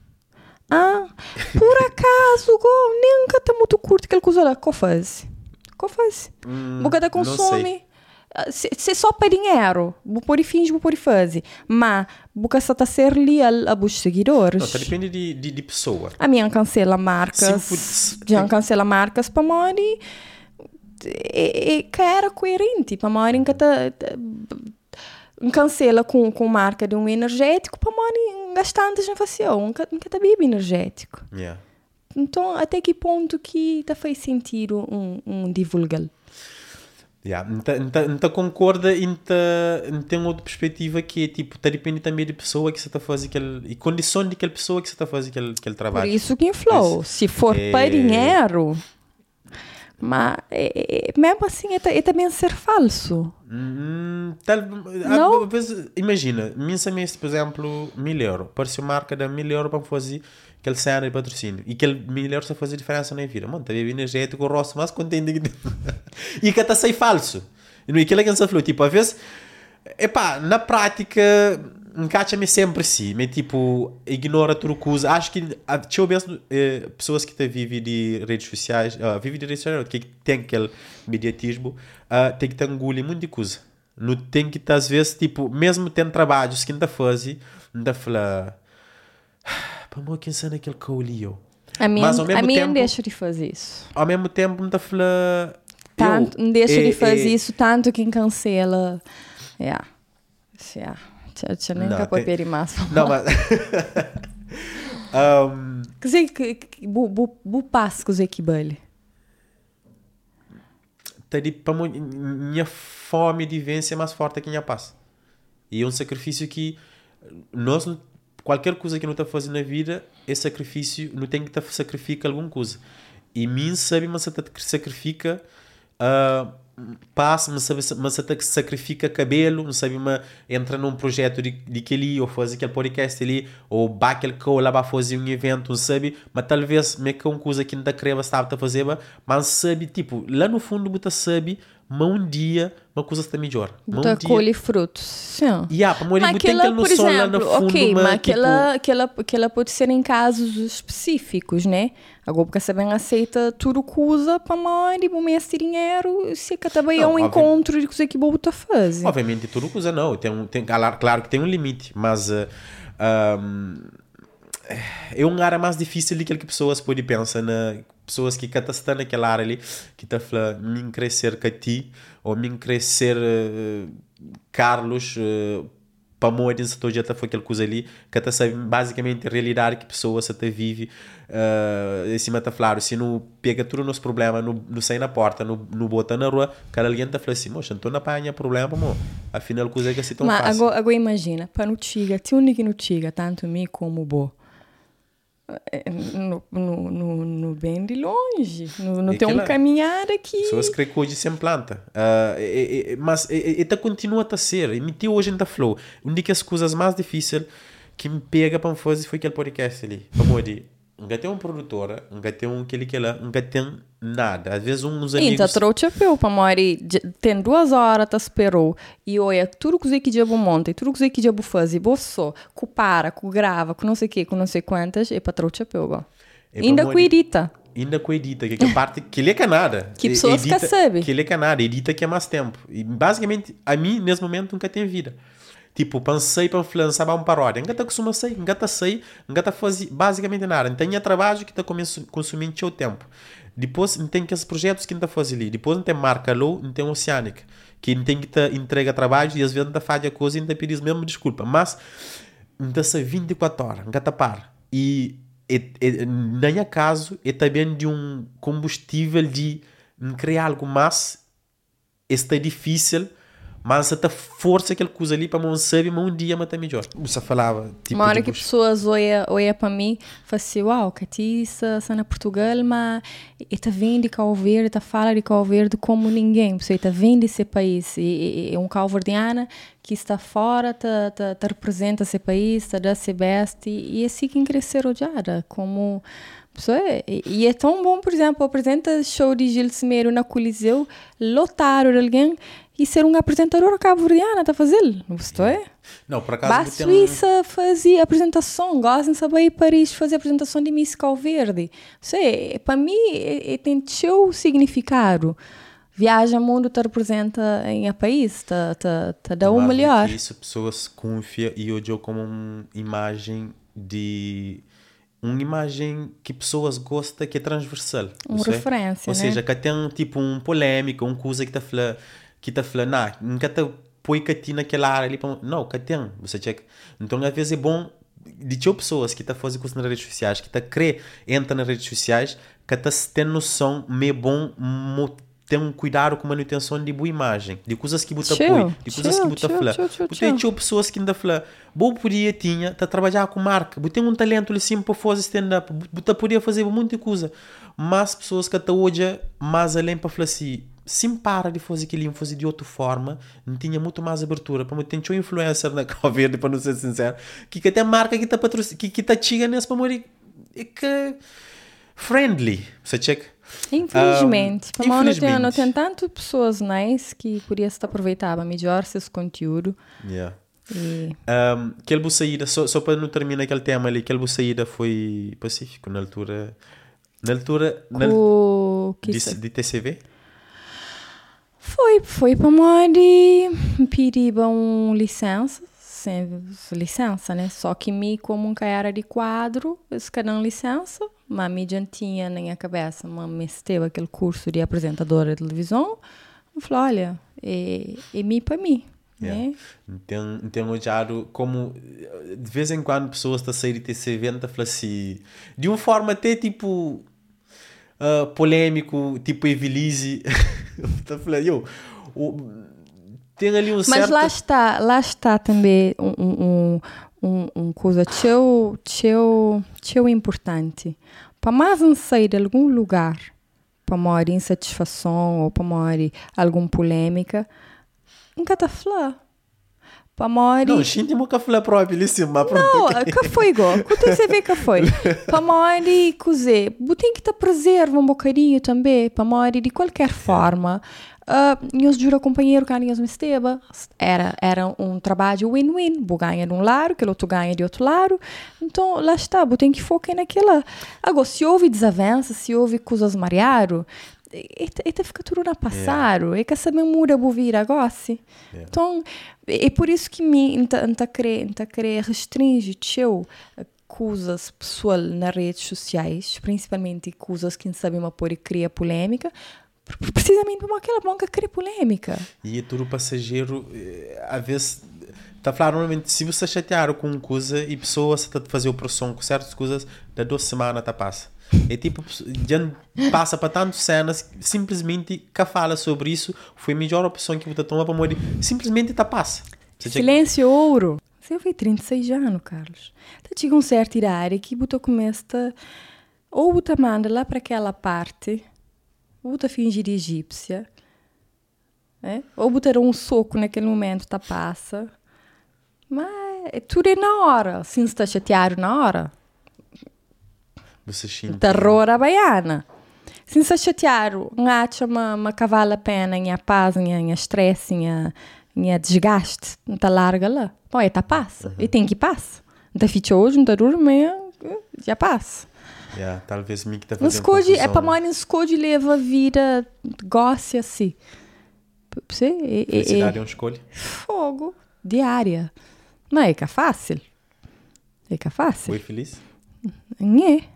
Ah, por *laughs* acaso, go, nunca tá muito curto aquele coisa lá, qual faz? Qual faz? Hum, Você não consome. sei. Se, para dinheiro, pôr fins, pôr fazer. Mas, você só está ser leal a vos seguidores. Não, tá depende de, de, de pessoa. A minha cancela marcas. Já cancela marcas para mori. E, e que era coerente. Para mori que tá. tá- cancela com, com marca de um energético para morrer gastantes na facial. Nunca, nunca tá bebe energético. Yeah. Então, até que ponto que tá faz sentido um, um divulgar? Yeah. Então, então, concorda e então, tem outra perspectiva que é tipo, tá depende também de pessoa que você está fazendo aquele, e condição de aquela pessoa que você está fazendo aquele, aquele Por trabalho. isso que inflou. Se for É. para dinheiro, mas é, é- mesmo assim é, é também ser falso. Hum, tal, Não? às vezes, imagina, minha por exemplo, mil euros. Parece marca da mil euros para fazer aquele cena de patrocínio. E aquele mil euros só faz diferença na vida. Mano, tá bem energético, o rosto mais contente que *laughs* E que até sai falso. E não é aquilo que você falou, tipo, às vezes, epá, na prática, encaixa-me sempre assim. Mas tipo, ignora tudo coisa. Acho que, ah, deixa eu mesmo, eh, pessoas que te vivem de redes sociais, ah, vivem de redes sociais, que tem aquele mediatismo, ah, tem que ter engolir muita coisa. Não tem que às vezes, tipo, mesmo tendo trabalhos que ainda fazem, ainda fala, para mim, quem sabe aquele que eu li, eu?" A mim, Mas ao mesmo a mim não tempo- deixa de fazer isso. Ao mesmo tempo, ainda fala, Tanto, eu, não deixa é- de fazer é- isso tanto quem cancela. Yeah. Yeah. Deixa eu nem Não, capar tem- mais. Não, mas... um, Quer dizer, que, que, bu, bu, bu passo que que bale. tá para mim, minha fome de vencer é mais forte que minha paz. E é um sacrifício que nós, não- qualquer coisa que não está fazendo na vida, é sacrifício, não tem que estar sacrifica alguma coisa. E mim sabe, mas você sacrifica uh, paz, mas sabe, mas você sacrifica cabelo, não sabe, mas entra num projeto de, de que ali, ou fazer aquele podcast ali, ou bate aquele call lá para fazer um evento, não sabe, mas talvez me que é uma coisa que não está querendo estar a fazer, mas sabe, tipo, lá no fundo você sabe, um dia uma coisa está melhor. Um dia- colhe frutos. Sim. Yeah, para morrer, Mas tem aquela, aquela por noção lá no fundo, ok, mas, mas tipo, aquela, aquela, aquela pode ser em casos específicos, né? Agora, porque você bem aceita tudo usa para morrer, bom esse dinheiro, se que também é um encontro de coisa que boa tá fazendo. Obviamente, tudo coisa não. Tem, um- tem, claro, claro que tem um limite, mas uh, um, é uma área mais difícil do que que pessoas podem pensar na pessoas que estão naquela área ali que estão falando mim crescer com ti ou mim crescer uh, Carlos uh, para morrer se todo dia foi aquela coisa ali que está sabe basicamente a realidade que pessoas até vive uh, em cima está claro se não pega tudo nos problemas não, não sai na porta não, não bota na rua cada alguém está falando assim moxa não na panha problema mo afinal coisa que é assim tão Mas fácil. agora, agora imagina, para no tiga, um que no tiga, tanto me como bo. É, No, no, no, no bem de longe. No, no E tem um caminhar aqui. pessoas que hoje sem planta uh, mas está continua a ser e me tio hoje ainda falou uma das coisas mais difíceis que me pega para fazer foi aquele podcast ali para morrer nunca tem uma produtora nunca tem um aquele que lá nunca tem nada às vezes uns Então, amigos trouxe a peu para morrer. Tem duas horas, te esperou. E olha, tudo que que diabo monta, e tudo que que diabo faz, e você, que para, que grava, com não sei o que, com não sei quantas, é para trouxe a. É pra Ainda com edita. ainda com edita que é a parte que ele é canada *laughs* Que pessoas edita, que sabem. que ele é canada edita que é mais tempo e basicamente a mim nesse momento nunca tem vida Tipo, pensei para lançar uma paródia. Está costuma está sair, nunca está fazer basicamente nada. Não tem trabalho que está consumindo seu tempo. Depois, não tem aqueles projetos que não está fazendo ali. Depois, não tem marca low, não tem oceânica. Que não tem que tá entrega trabalho e às vezes não está fazendo a coisa e não está pedindo mesmo desculpa. Mas, não está sair 24 horas, está par. E, é, é, nem acaso, é também de um combustível de criar algo mais. Está difícil mas essa força que ele usa ali para não saber, mas um dia mas tá melhor. Você falava, tipo, Uma hora que pessoas olham olha para mim falam assim, uau, Catiça, está na Portugal, mas está vindo de Cabo Verde, está fala de Cabo Verde como ninguém. Você está vindo desse país. E, e, e um cabo-verdiana que está fora, tá, tá, tá representa esse país, está dando seu best. E, e é assim que crescer odiada, como... Pessoa, e, e é tão bom, por exemplo, apresenta show de Gil Cimeiro na Coliseu, lotaram de alguém e ser um apresentador cabo-verdiana, tá fazendo? Não gostou, é? Não, por acaso Ba ele tem um- Suíça fazia apresentação, gostam de saber ir Paris fazer apresentação de Miss Cal Verde. Sei, para mim, é, é, tem seu significado. Viaja o mundo, te representa em a país, te, te, te dá o melhor. Isso, pessoas confiam e eu como uma imagem de uma imagem que pessoas gostam que é transversal. Uma referência, Ou né? seja, que tem tipo um polêmica, um coisa que está falando que está falando, não, nunca tá põe que ti naquela área ali. pra- Não, que tem, você checa. Então, às vezes é bom de ter pessoas que tá fazendo coisas nas redes sociais, que tá crê, entra nas redes sociais, que tá tem noção, me é bom mo- ter um cuidado com a manutenção de boa imagem, de coisas que Chill, põe, de coisas que fala. chill, Você chill. tinha pessoas que ainda falam, bom podia tinha, tá trabalhar com marca, tem um talento ali sim para fazer stand-up, você podia fazer muita coisa, mas pessoas que até hoje, mais além para falar assim, sim para de fazer aquilo, fazer de outra forma, não tinha muito mais abertura, para tem um influencer na *laughs* Covid, para não ser sincero, que, que até marca que tá patrocínio, que, que tá nesse para morrer, é que friendly, você checa? Infelizmente. Um, Um, não, tem, infelizmente. não tem tantas pessoas nice que podia se aproveitar melhor esse conteúdo. Yeah. E Um, aquele saída, só, só para não terminar aquele tema ali, aquele saída foi pacífico na altura. Na altura na, o que de, se- de TCV? foi, foi para Mori pedir um licença, sem licença, né? Só que me, como um cara de quadro, eles queriam licença, mas me já tinha na minha cabeça, mas me esteve aquele curso de apresentadora de televisão, eu falei, olha, é, é me para mim, né? Então, então olhado como de vez em quando pessoas estão a sair de TCV e falam assim, de uma forma até tipo ah, polêmico, tipo Evelise. Está a falar, eu, tem ali um Mas certo. lá está, lá está também um, um, um, um, um coisa teu, teu, teu importante. Para mais não sair de algum lugar, para maior insatisfação ou para maior alguma polêmica, nunca está. Para maior... Não, gente, nunca mas pronto. Não, que foi igual. Quando você vê que foi. Para maior cozer, tem que te preservar um bocadinho também, para maior de qualquer forma. Uh, nós jura companheiro que me esteve. Era, era um trabalho win-win. Bu ganha de um lado, que o outro ganha de outro lado. Então, lá está, bu tem que focar naquela. Agora, se houve desavença, se houve coisas mareadas, é fica tudo na passado. É que saber muda bu vir agora. Yeah. Então, é por isso que me não querer, não querer restringir teu coisas pessoal nas redes sociais, principalmente coisas que não sabemos pôr e criar polêmica, precisamente por aquela banca cria polêmica. E é tudo passageiro, eh, às vezes, está a falar normalmente, se você chatear com uma coisa e a pessoa está a fazer operação com certas coisas, da duas semanas tá passa. É tipo, já passa para tantas cenas, simplesmente que fala sobre isso, foi a melhor opção que você toma para morrer, simplesmente tá passa. Você Silêncio ouro. Você foi 36 anos, Carlos. Tá chega um certo idade que você começa ou você manda lá para aquela parte, finge de egípcia, né? ou dá um soco naquele momento, tá passa. Mas é tudo é na hora. Se está chateado na hora, Você xinga. terror à baiana. Se está chateado, acha uma, uma cavala pena, em a paz, em a estresse, em a, em a desgaste, não tá larga lá. Pô, e tá passa. E tem que passa. Não tá ficha hoje, não tá duro, amanhã já passa. Yeah, talvez me que tá fazendo escolhe, é para mãe, não escolhe leva a vida, goste assim. Você, é, é, Felicidade é é uma escolha. fogo, diária. Não é que é fácil. É que é fácil. Foi feliz? É.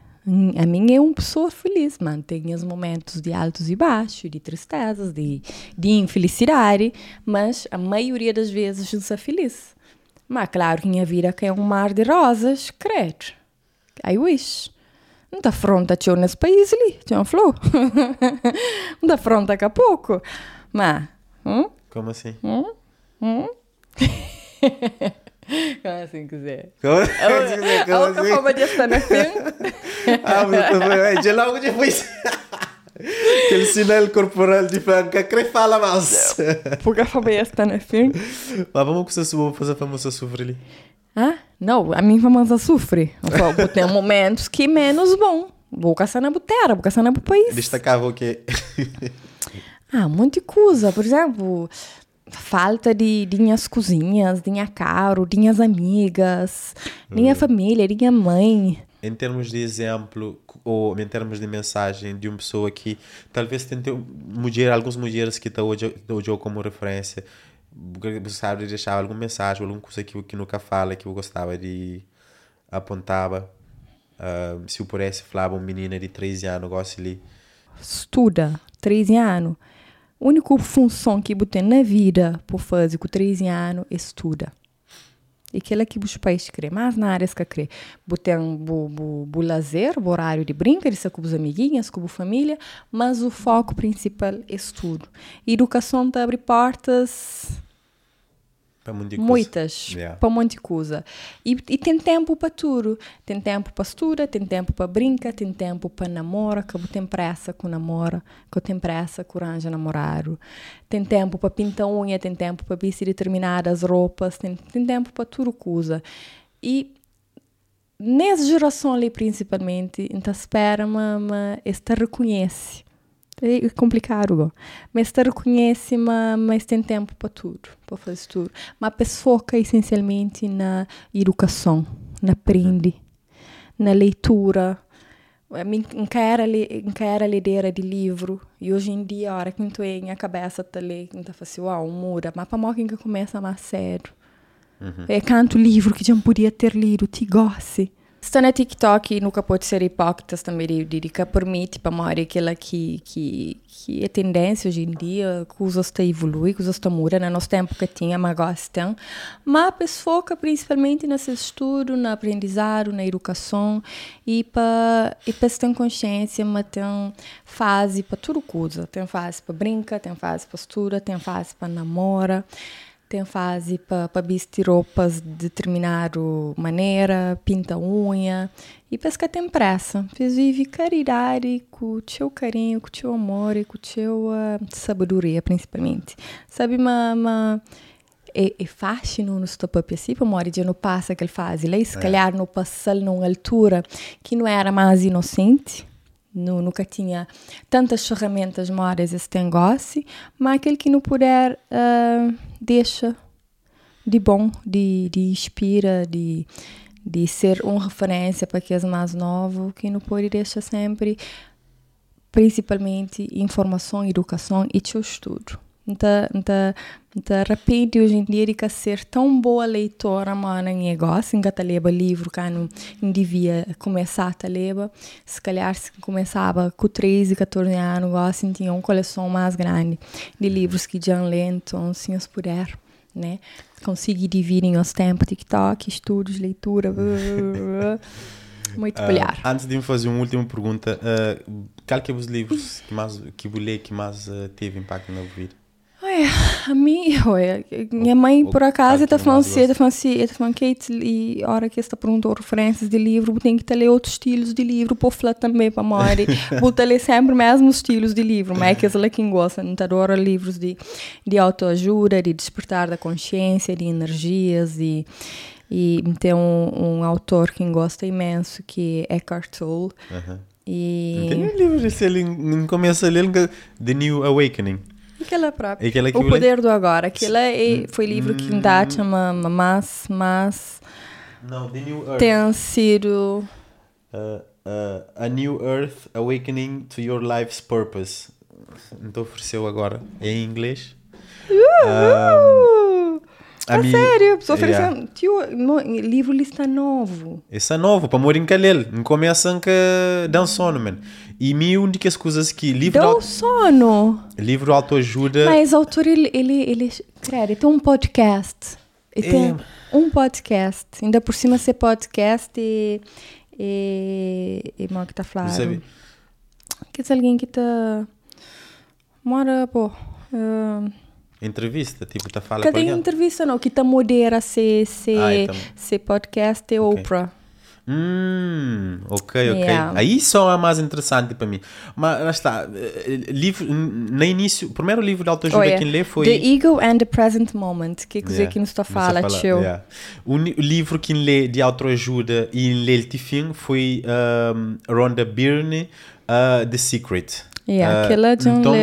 A minha é uma pessoa feliz, mano. Tem os momentos de altos e baixos, de tristezas, de, de infelicidade, mas a maioria das vezes não sou feliz. Mas claro que minha vida é um mar de rosas, credo. I wish. Não está fronta tio nesse país ali, tinha um flor. Não está fronta daqui a pouco. Mas, hum? Como assim? Hum? Hum? Como assim quiser? Como, A como outra forma de estar na frente. Ah, mas também, de logo depois. Aquele sinal corporal de franca, que fala mais. Porque a forma de estar na frente. Mas vamos fazer a famosa sofrer ali. Ah, não, a minha famosa sofre. Eu tem momentos que menos bom. Vou caçar na botera, vou caçar na país. Destacava o quê? *laughs* Ah, um monte de coisa. Por exemplo, falta de, minhas cozinhas, de minha caro, de minhas amigas, de minha família, de minha mãe. Em termos de exemplo, ou em termos de mensagem de uma pessoa que talvez tente mulher, algumas mulheres que estão hoje, hoje como referência, você sabe deixar alguma mensagem, alguma coisa que, que nunca fala, que eu gostava de apontava. Ah, se eu pudesse falar uma menina de 13 anos, gosto ali. Estuda, 13 anos. A única função que você tem na vida por fazer com 13 anos é estudar. E aquilo que os pais querem, mas na área que querem. Você tem o lazer, o horário de brincadeira com os amiguinhos, com a família, mas o foco principal é estudo. Educação te abre portas Muitas, Yeah. para de coisa. E, e tem tempo para tudo. Tem tempo para estudar, tem tempo para brincar, tem tempo para namora, que eu tenho pressa com namora, que eu tenho pressa com arranja namorado. Tem tempo para pintar unha, tem tempo para vestir determinadas roupas, tem, tem tempo para tudo coisa. E nessa geração ali, principalmente, então espera, mas, mas esta reconhece. É complicado, mas te reconhece, mas, mas tem tempo para tudo, para fazer tudo. Mas a pessoa foca essencialmente na educação, na aprende, na leitura. Não quero ler de livro. E hoje em dia, a hora que estou em a cabeça ler, não está fácil, uau, muda. Mas para morrer que começa mais sério. Uhum. É canto livro que já podia ter lido, te goste. Está na TikTok nunca pode ser hipócritas também de, permite para morrer aquela que, que, é tendência hoje em dia, que os está evolui, que os está muda, no nosso tempo que tinha, mas gostam. Mas a pessoa foca principalmente nesse estudo, na aprendizado, na educação e para e para ter consciência, mas tem fase para tudo coisa. Tem fase para brincar, tem fase para estudo, tem fase para namora tem fase para vestir roupas de determinada maneira, pinta unha. E pesca tem pressa. Fez vive caridade com o seu carinho, com o seu amor e com o seu uh, sabedoria, principalmente. Sabe, mas ma, é, é fácil no stop-up assim, para morrer não passa aquele fase. Lá, se calhar, é. não passa numa altura que não era mais inocente no, nunca tinha tantas ferramentas moras esse negócio, mas aquele que não puder, uh, deixa de bom, de, de inspira, de, de ser uma referência para aqueles mais novos, que não pode deixar sempre, principalmente, informação, educação e seu estudo. Então, então, então, repente hoje em dia de ser tão boa leitora, não negócio, que leva livro que não devia começar a ler. Se calhar se começava com 13, 14 anos, assim, tinha uma coleção mais grande de livros que já lê, então, se os puder, né? Conseguir dividir em os tempos, TikTok, estudos, leitura, *laughs* muito uh, Antes de me fazer uma última pergunta, uh, qual que é os livros que mais que lê que mais uh, teve impacto na vida? Olha, a mim, olha, minha mãe por acaso está falando assim, está falando assim, está falando Kate, e a hora que está perguntando referências de livro, tem que ler outros estilos de livro, para falar também para Mori, *laughs* vou ler sempre mesmo estilos de livro, mas é que ela quem gosta, não adora livros de, de autoajuda, de despertar da consciência, de energias, e e tem um, um autor que gosta imenso que é Eckhart Tolle. Uh -huh. E... Tem um livro, se ele começa a ler The New Awakening. Própria. Aquela que o Poder do Agora. Aquilo é, foi livro que ainda chama mas, mas Não, The New Earth. tem sido... Uh, uh, a New Earth Awakening to Your Life's Purpose. Então ofereceu agora. É em inglês. Uh! a mim, sério, pessoa oferecendo. Yeah. Tio, livro lista novo. Esse é novo, para morir em Calel. Não começa que dá sono, man. E uma das coisas que livro Dá sono. Livro autoajuda. Mas o autor ele ele ele, ele tem um podcast. Ele é. tem um podcast. Ainda por cima ser podcast e e, e mal que tá falando. Que é alguém que tá mora, pô, uh, Entrevista, tipo, tá falando Cadê entrevista não? Que tá modera se se ah, então... se podcast e okay. Oprah. Hum, ok, ok. Yeah. Aí só é mais interessante para mim. Mas lá está, eh, livro, no início, o primeiro livro de autoajuda yeah. que lê foi... The Ego and the Present Moment, que é yeah. que nos está a falar, tio. Yeah. O, livro que lê de autoajuda e lê o fim foi um, Rhonda Byrne, uh, The Secret. Yeah, uh, aquele de um então,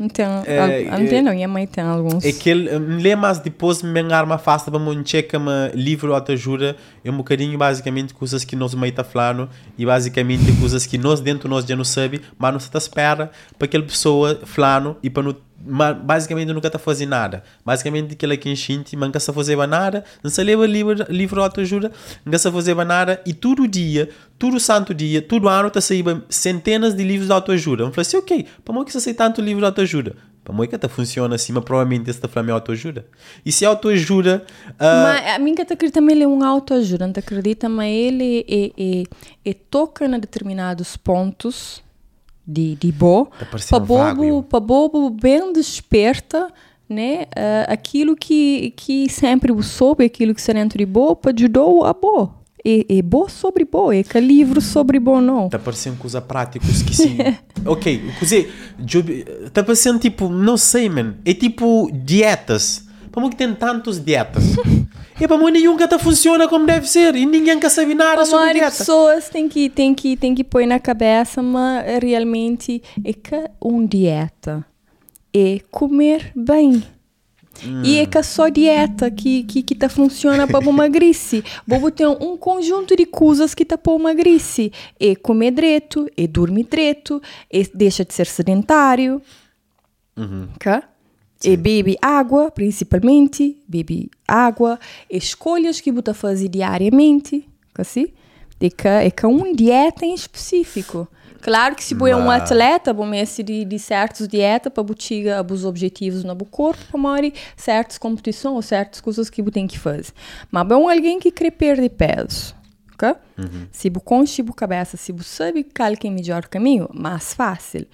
então, é, não tem não, minha mãe tem alguns. Aquele, lê mais depois, me arma fácil para me checar me livro autoajuda, é um bocadinho basicamente coisas que nós meio tá falando e basicamente coisas que nós dentro nós já não sabe, mas nós está espera para aquela pessoa falando e para não basicamente nunca está fazendo nada. Basicamente aquilo que enchente, nunca está fazendo nada, não se leva livro, de autoajuda, nunca está fazendo nada e todo dia, todo santo dia, todo ano está saindo centenas de livros de autoajuda. Eu falei assim, ok, para que você sai tanto livro de autoajuda? Para mim que tá funciona assim, mas provavelmente esse tá é autoajuda. E se autoajuda... Uh... Mas a mim que acredita também ele é um autoajuda, não acredita, mas ele é, é, é, toca em determinados pontos de, de bo, tá para bobo, para bobo bem desperta, né? Uh, aquilo que, que sempre soube, aquilo que se dentro de bo, para ajudou a bo é, é bom sobre bom, é que livro sobre bom não. Está parecendo coisa práticos que sim. *laughs* ok, dizer, está parecendo tipo, não sei, man, é tipo dietas. Para que tem tantas dietas. *laughs* e para mim nenhum que funciona como deve ser e ninguém quer saber nada sobre dieta. pessoas têm que tem que tem que pôr na cabeça, mas realmente é que um dieta é comer bem. Hum. E é que só dieta que, que, que tá funciona para emagrecer. Bobo tem um conjunto de coisas que tá para emagrecer. É comer direito, é dormir direito, é deixa de ser sedentário. Uhum. E bebe água, principalmente. Bebe água. Escolhas que você fazer diariamente. Assim? É que, é que um dieta em específico. Claro que se você é um atleta, você de, de certas dietas para chegar os objetivos no corpo, para certas competições ou certas coisas que você tem que fazer. Mas é um alguém que quer perder peso. Uhum. Se você conche a cabeça, se você sabe qual é o melhor caminho, mais fácil.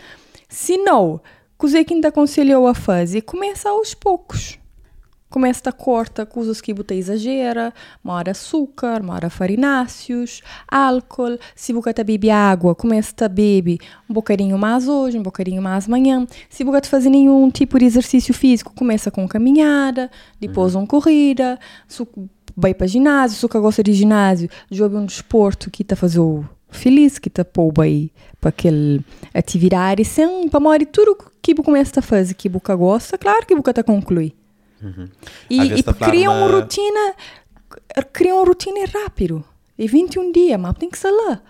Se não, o que te aconselhou a fazer, começa aos poucos começa a corta coisas que você exagera, mora açúcar, mora farináceos, álcool, se você bebe água, começa a beber um bocadinho mais hoje, um bocadinho mais amanhã. Se você fazer nenhum tipo de exercício físico, começa com caminhada, depois uhum. uma corrida, se vai para ginásio, se você gosta de ginásio, joga um desporto que está fazendo feliz, que está pouco aí para aquela atividade, sem para morrer tudo que você começa a fazer que você gosta, claro que você está concluir. Uhum. E, e cria uma rotina, cria uma rotina rápido. E 21 dias, mas tem que ser lá.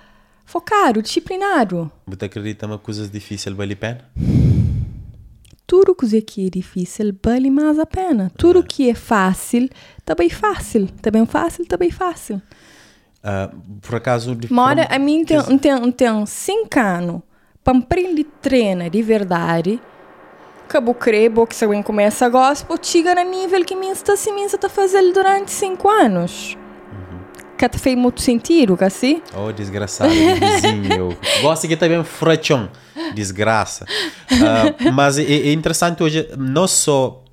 Focado, disciplinado. Você acredita em coisas difíceis vale a pena? Tudo que é difícil vale mais a pena. Tudo que é fácil, também fácil. Também fácil, também fácil. Uh, por acaso... De Mora, a mim tem, tem, tem cinco anos para aprender treino de verdade Cabo crebo que se alguém começa a gospel, chega no nível que minha está se está fazendo durante cinco anos. Uhum. Que te fez muito sentido, assim? Oh, desgraçado, vizinho. *laughs* Gosto que também frachão. Desgraça. Uh, mas é, é, interessante hoje, não só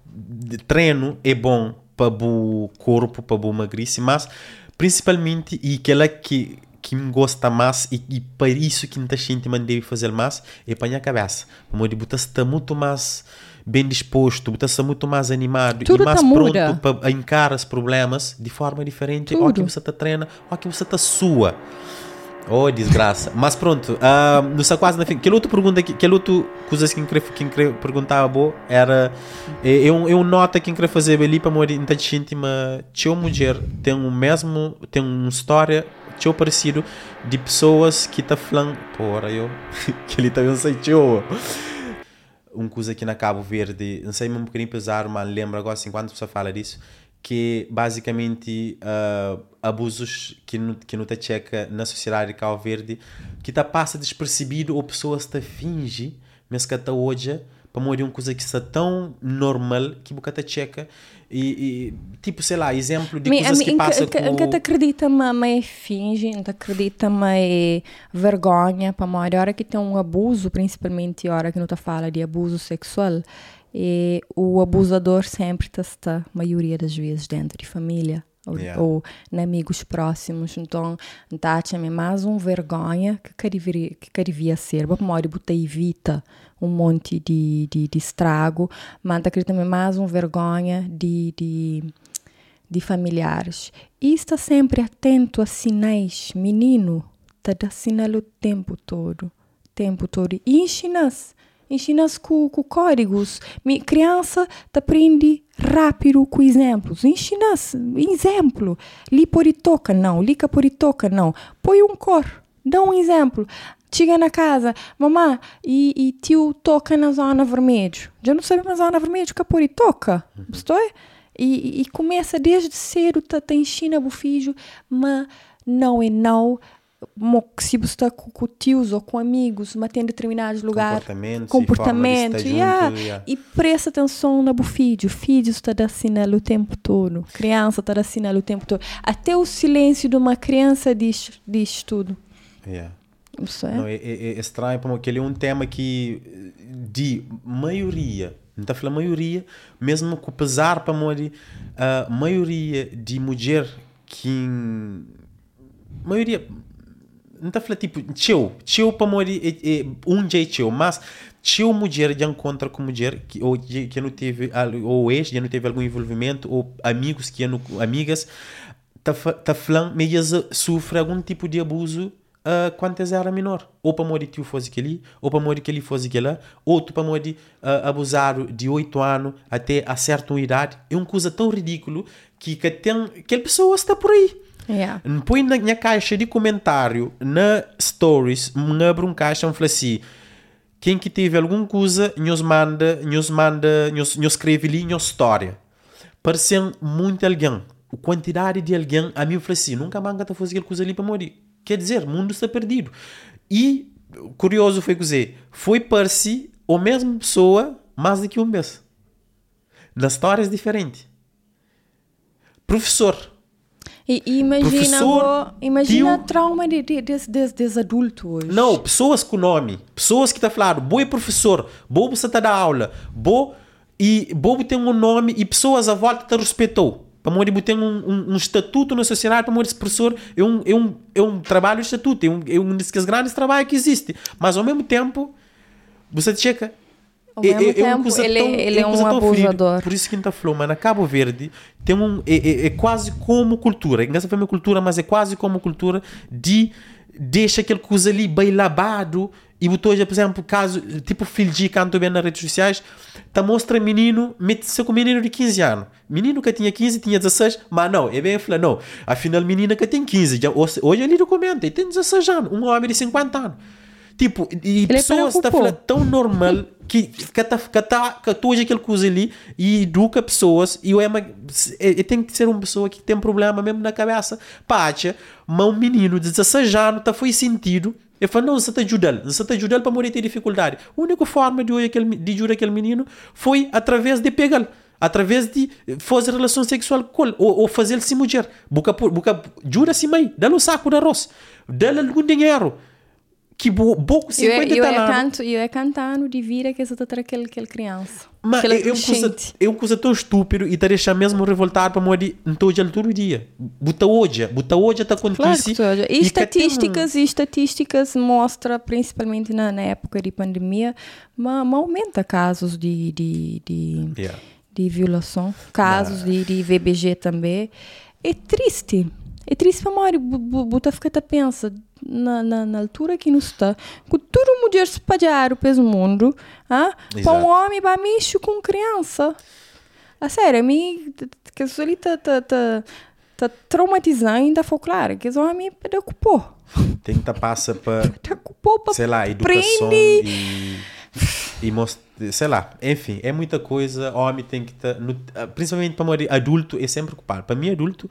treino é bom para o corpo, para o magrice, mas principalmente e aquela que que me gosta mais e, e para isso que muita gente me deve fazer mais é para a minha cabeça. Como de botar está muito mais bem disposto, botar está muito mais animado Tudo e mais tá pronto para encarar os problemas de forma diferente. Tudo. Ou que você está treina, ou que você está sua. Oh, desgraça. Mas pronto, uh, não sei quase na fim. Que outra pergunta, que, que outra coisa que que queria perguntar boa era. É, é um nota que queria fazer ali para morrer em mas tinha mulher, tem o mesmo, tem uma história tio parecido de pessoas que tá falando, porra, eu, *laughs* que ele também não sei tio. Um coisa aqui na Cabo Verde, não sei um bocadinho pesar, mas lembro agora assim, quando a pessoa fala disso, que basicamente uh, abusos que no, que no checa na sociedade de Cabo Verde, que tá passa despercebido ou pessoas te finge, mas que até hoje, para morrer uma coisa que está tão normal que boca te checa e, e, tipo, sei lá, exemplo de coisas que passa que, com... Que te acredita mas é finge, não te acredita mas é vergonha para a hora que tem um abuso, principalmente a hora que não te fala de abuso sexual, e o abusador sempre está, a maioria das vezes, dentro de família. Ou, yeah. ou em amigos próximos, então tá mais um vergonha que devia, que devia ser, para a hora evita um monte de, de, de estrago, mas acredito também mais uma vergonha de, de, de familiares. E está sempre atento a sinais, menino, está dando sinal o tempo todo, tempo todo. E ensina-se, ensina-se com, com códigos. Minha criança te aprende rápido com exemplos. Ensina-se, exemplo. Li por toca, não. Lica por toca, não. Põe um cor. Dá um exemplo. Chega na casa, mamã, e, e tio toca na zona vermelha. Já não sabe na zona vermelha que por toca. Uhum. Estou? E, e, começa desde cedo, tá, tá ensina o filho, mas não é não. Se você está com, com tios ou com amigos, mas tem determinados lugares, e comportamento, de estar yeah, junto, yeah. e presta atenção no filho. O filho está a sinal o tempo todo. Criança está a sinal o tempo todo. Até o silêncio de uma criança diz, diz tudo. Yeah. Isso é? Não, é, é, é estranho porque ele é um tema que de maioria, não está falando maioria, mesmo com pesar para morrer, a maioria de mulher que maioria não está falando tipo tio, tio para morrer é, é um jeito tio, mas tio mulher já encontra com mulher que ou que não teve ou ex já não teve algum envolvimento ou amigos que não amigas tá tá falando eles sofre algum tipo de abuso uh, quando era menor ou para morrer tio fosse aquele ou para morrer que ele fosse aquela ou tu para morrer uh, abusado de 8 anos até a certa idade é uma coisa tão ridículo que que tem aquela pessoa está por aí Yeah. Põe na minha caixa de comentário, na stories, me abre um caixa e fala assim: quem que teve alguma coisa, nos manda, nos manda, nos, nos escreve ali, nos história. Parece muito alguém. A quantidade de alguém, a mim fala assim: nunca mais está fazendo coisa ali para morrer. Quer dizer, o mundo está perdido. E, curioso foi dizer, foi para si a mesma pessoa mais do que um mês. Nas histórias diferentes. Professor. E, e imagina, Professor, o- imagina tio- trauma de, de, desse, desse, desse adulto hoje. Não, pessoas com nome. Pessoas que estão falando, boa é professor, boa você está dar aula, boa e boa tem um nome e pessoas à volta te respeitou. Para morrer tem um, um, um estatuto na sociedade, para esse professor é um, é um, é um trabalho estatuto, é um, é um dos grandes trabalhos que existe. Mas ao mesmo tempo, você checa. Ao mesmo uma tempo, coisa ele- ele é coisa um tão abusador. Por isso que a gente falou, mas na Cabo Verde tem um, é, é, é quase como cultura. Não foi uma cultura, mas é quase como cultura de deixa aquele coisa ali bem labado e botou, já, por exemplo, caso, tipo de canto bem nas redes sociais, tá mostra menino, mete-se com menino de 15 anos. Menino que tinha 15, tinha 16, mas não, é bem falar, não, afinal menina que tem 15, já, hoje ele documenta, e tem 16 anos, um homem de 50 anos. Tipo, e Ele pessoas estão preocupou. falando tão normal que que tá que tá que tu hoje aquele coisa ali e educa pessoas e eu é, uma- é, é tem que ser uma pessoa que tem problema mesmo na cabeça pátia mas um menino de 16 anos tá foi sentido eu falo, não, você está ajudando, você está ajudando para morrer ter dificuldade. A única forma de, aquele, de ajudar aquele menino foi através de pegá-lo, através de fazer relação sexual com ele, ou, ou fazer-lhe se mulher. Buca, buca, jura-se mãe, dá-lhe um saco de arroz, dá-lhe algum dinheiro, que pouco Eu, é- 50 eu, é talentos. canto, eu é cantando de vida que você está aquele, aquele criança. Mas aquele é, é, uma coisa, é uma coisa tão estúpido e te deixa mesmo revoltado para morrer em todo dia, todo dia. Buta hoje, buta hoje está Claro acontece. que seja. E que tem estatísticas, e estatísticas mostra, principalmente na, na época de pandemia, uma aumenta casos de, de, de, Yeah. de violação, casos de, de VBG também. É triste. É triste para Mário. Buta fica pensa na, na, na altura que nos está, com tudo mulher espalhado pelo mundo, ah? para um homem para mexer com criança. A sério, a mim, que isso ali tá, tá, tá, tá traumatizando, ainda foi claro, que isso homem preocupou. Tem que passa para, sei lá, educação e, e most- sei lá, enfim, é muita coisa. Homem tem que estar, principalmente para adulto, é sempre culpado. Para mim, adulto,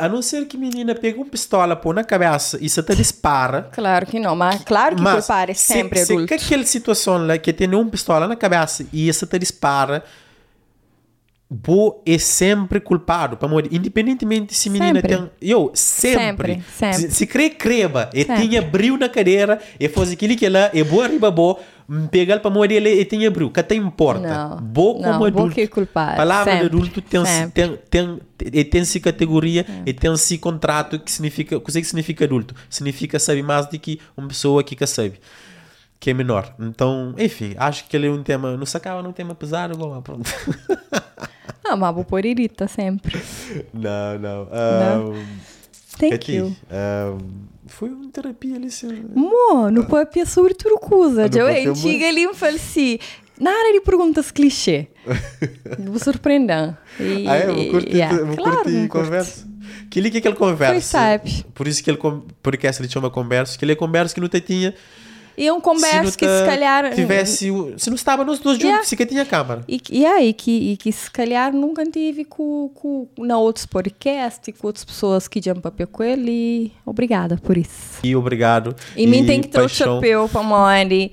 a não ser que menina pega uma pistola, põe na cabeça e você te dispara. Claro que não, mas claro que Mas se- sempre se, adulto. que aquela situação lá que tem uma pistola na cabeça e essa te dispara, Bo é sempre culpado, para morrer, independentemente se menina Sempre. tem. Eu, sempre. Sempre, sempre. Se, se crê, creba. E tinha brilho na cadeira, e fosse aquilo que ela, é boa arriba, boa, pegar para morrer, ele e tinha brilho. Que até importa. Não, Bo como não, bo adulto. que é culpado, Palavra de sempre, adulto tem, tem, tem, e tem-se categoria e tem-se contrato que significa. O que significa adulto? Significa saber mais do que uma pessoa que que sabe. Que é menor. Então, enfim, acho que ele é um tema. Não sacava num tema pesado, bom, pronto. *laughs* Ah, mas vou pôr irita sempre. não, não. Não? Um, Thank Cati, you. um, foi uma terapia ali. se- Mo, no papel sobre tudo coisa. Ah, Eu papel, chega ali e falo assim, na área de perguntas clichê. *laughs* vou surpreender. E, Ah, é? Vou curtir, yeah, vou claro, curtir conversa. Que ele que ele conversa. Pois sabe. Por isso que ele porque essa ele chama conversa, que ele é conversa que não te tinha E um conversa que se calhar. Tivesse. Se não estava nos dois juntos, Yeah. se que tinha câmara. E, e aí, que, e que se calhar nunca tive com, com, na outros podcasts, com outras pessoas que dizem papel com ele. Obrigada por isso. E obrigado. E, mim tem que ter o chapéu para Mori.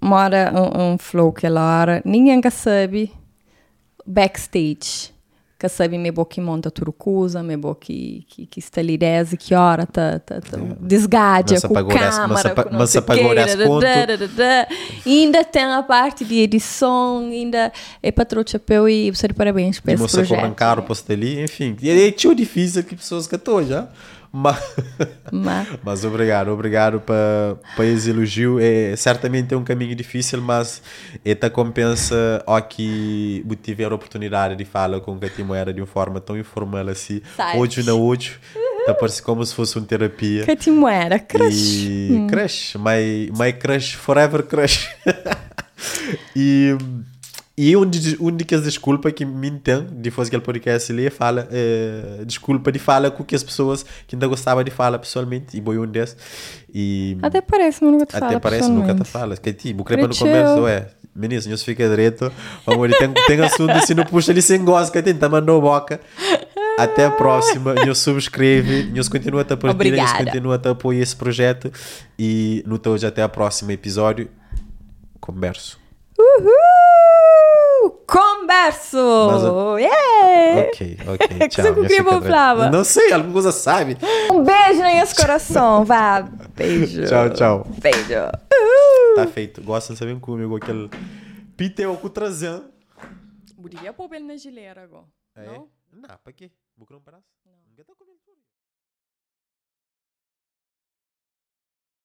Mora um, um flow que ela hora. Ninguém sabe backstage. Que sabe me que monta turucusa, me que, que, que está lideze, que hora tá, tá, tá desgadia Mas com apagou essa- câmara, mas com mas. E ainda tem a parte de edição, ainda é para o chapéu e você de parabéns por E esse projeto. cobrando caro posto ali, enfim. E aí tinha difícil que pessoas que estou já. Mas, Mas, *laughs* mas obrigado, obrigado para pa esse elogio. É, certamente é um caminho difícil, mas esta compensa ao que tiver a oportunidade de falar com a Timoera de uma forma tão informal assim, Sabe. hoje na hoje. Tá parece como se fosse uma terapia. era, crush. E crush, my, my crush, forever crush. *laughs* e e uma das únicas desculpas que me tem, depois que ele podcast ali, fala, eh, desculpa de fala com que as pessoas que ainda gostavam de falar pessoalmente, e boi um. E Até parece, mas nunca te até fala parece nunca te fala. Que tipo, crepa no começo, é. Menino, senhor fica direito. Vamos, ele tem, tem assunto, se não puxa, ele sem gosta, que tenta mandar boca. Até a próxima. Eu subscreve, eu continua a te partilhar, Obrigada. continua a te apoiar esse projeto. E no hoje até a próximo episódio. Converso. Uhul! Converso! Mas a- Yeah! Ok, ok. *laughs* Tchau. você com minha? Não sei, alguma coisa sabe. Um beijo nesse coração, vá. Beijo. Tchau, tchau. Beijo. Uhul. Tá feito. Gostam de saber comigo aquele piteu com trazendo. Podia pôr ele na gileira agora. É? Não, pra quê? Vou comprar um pedaço. Não.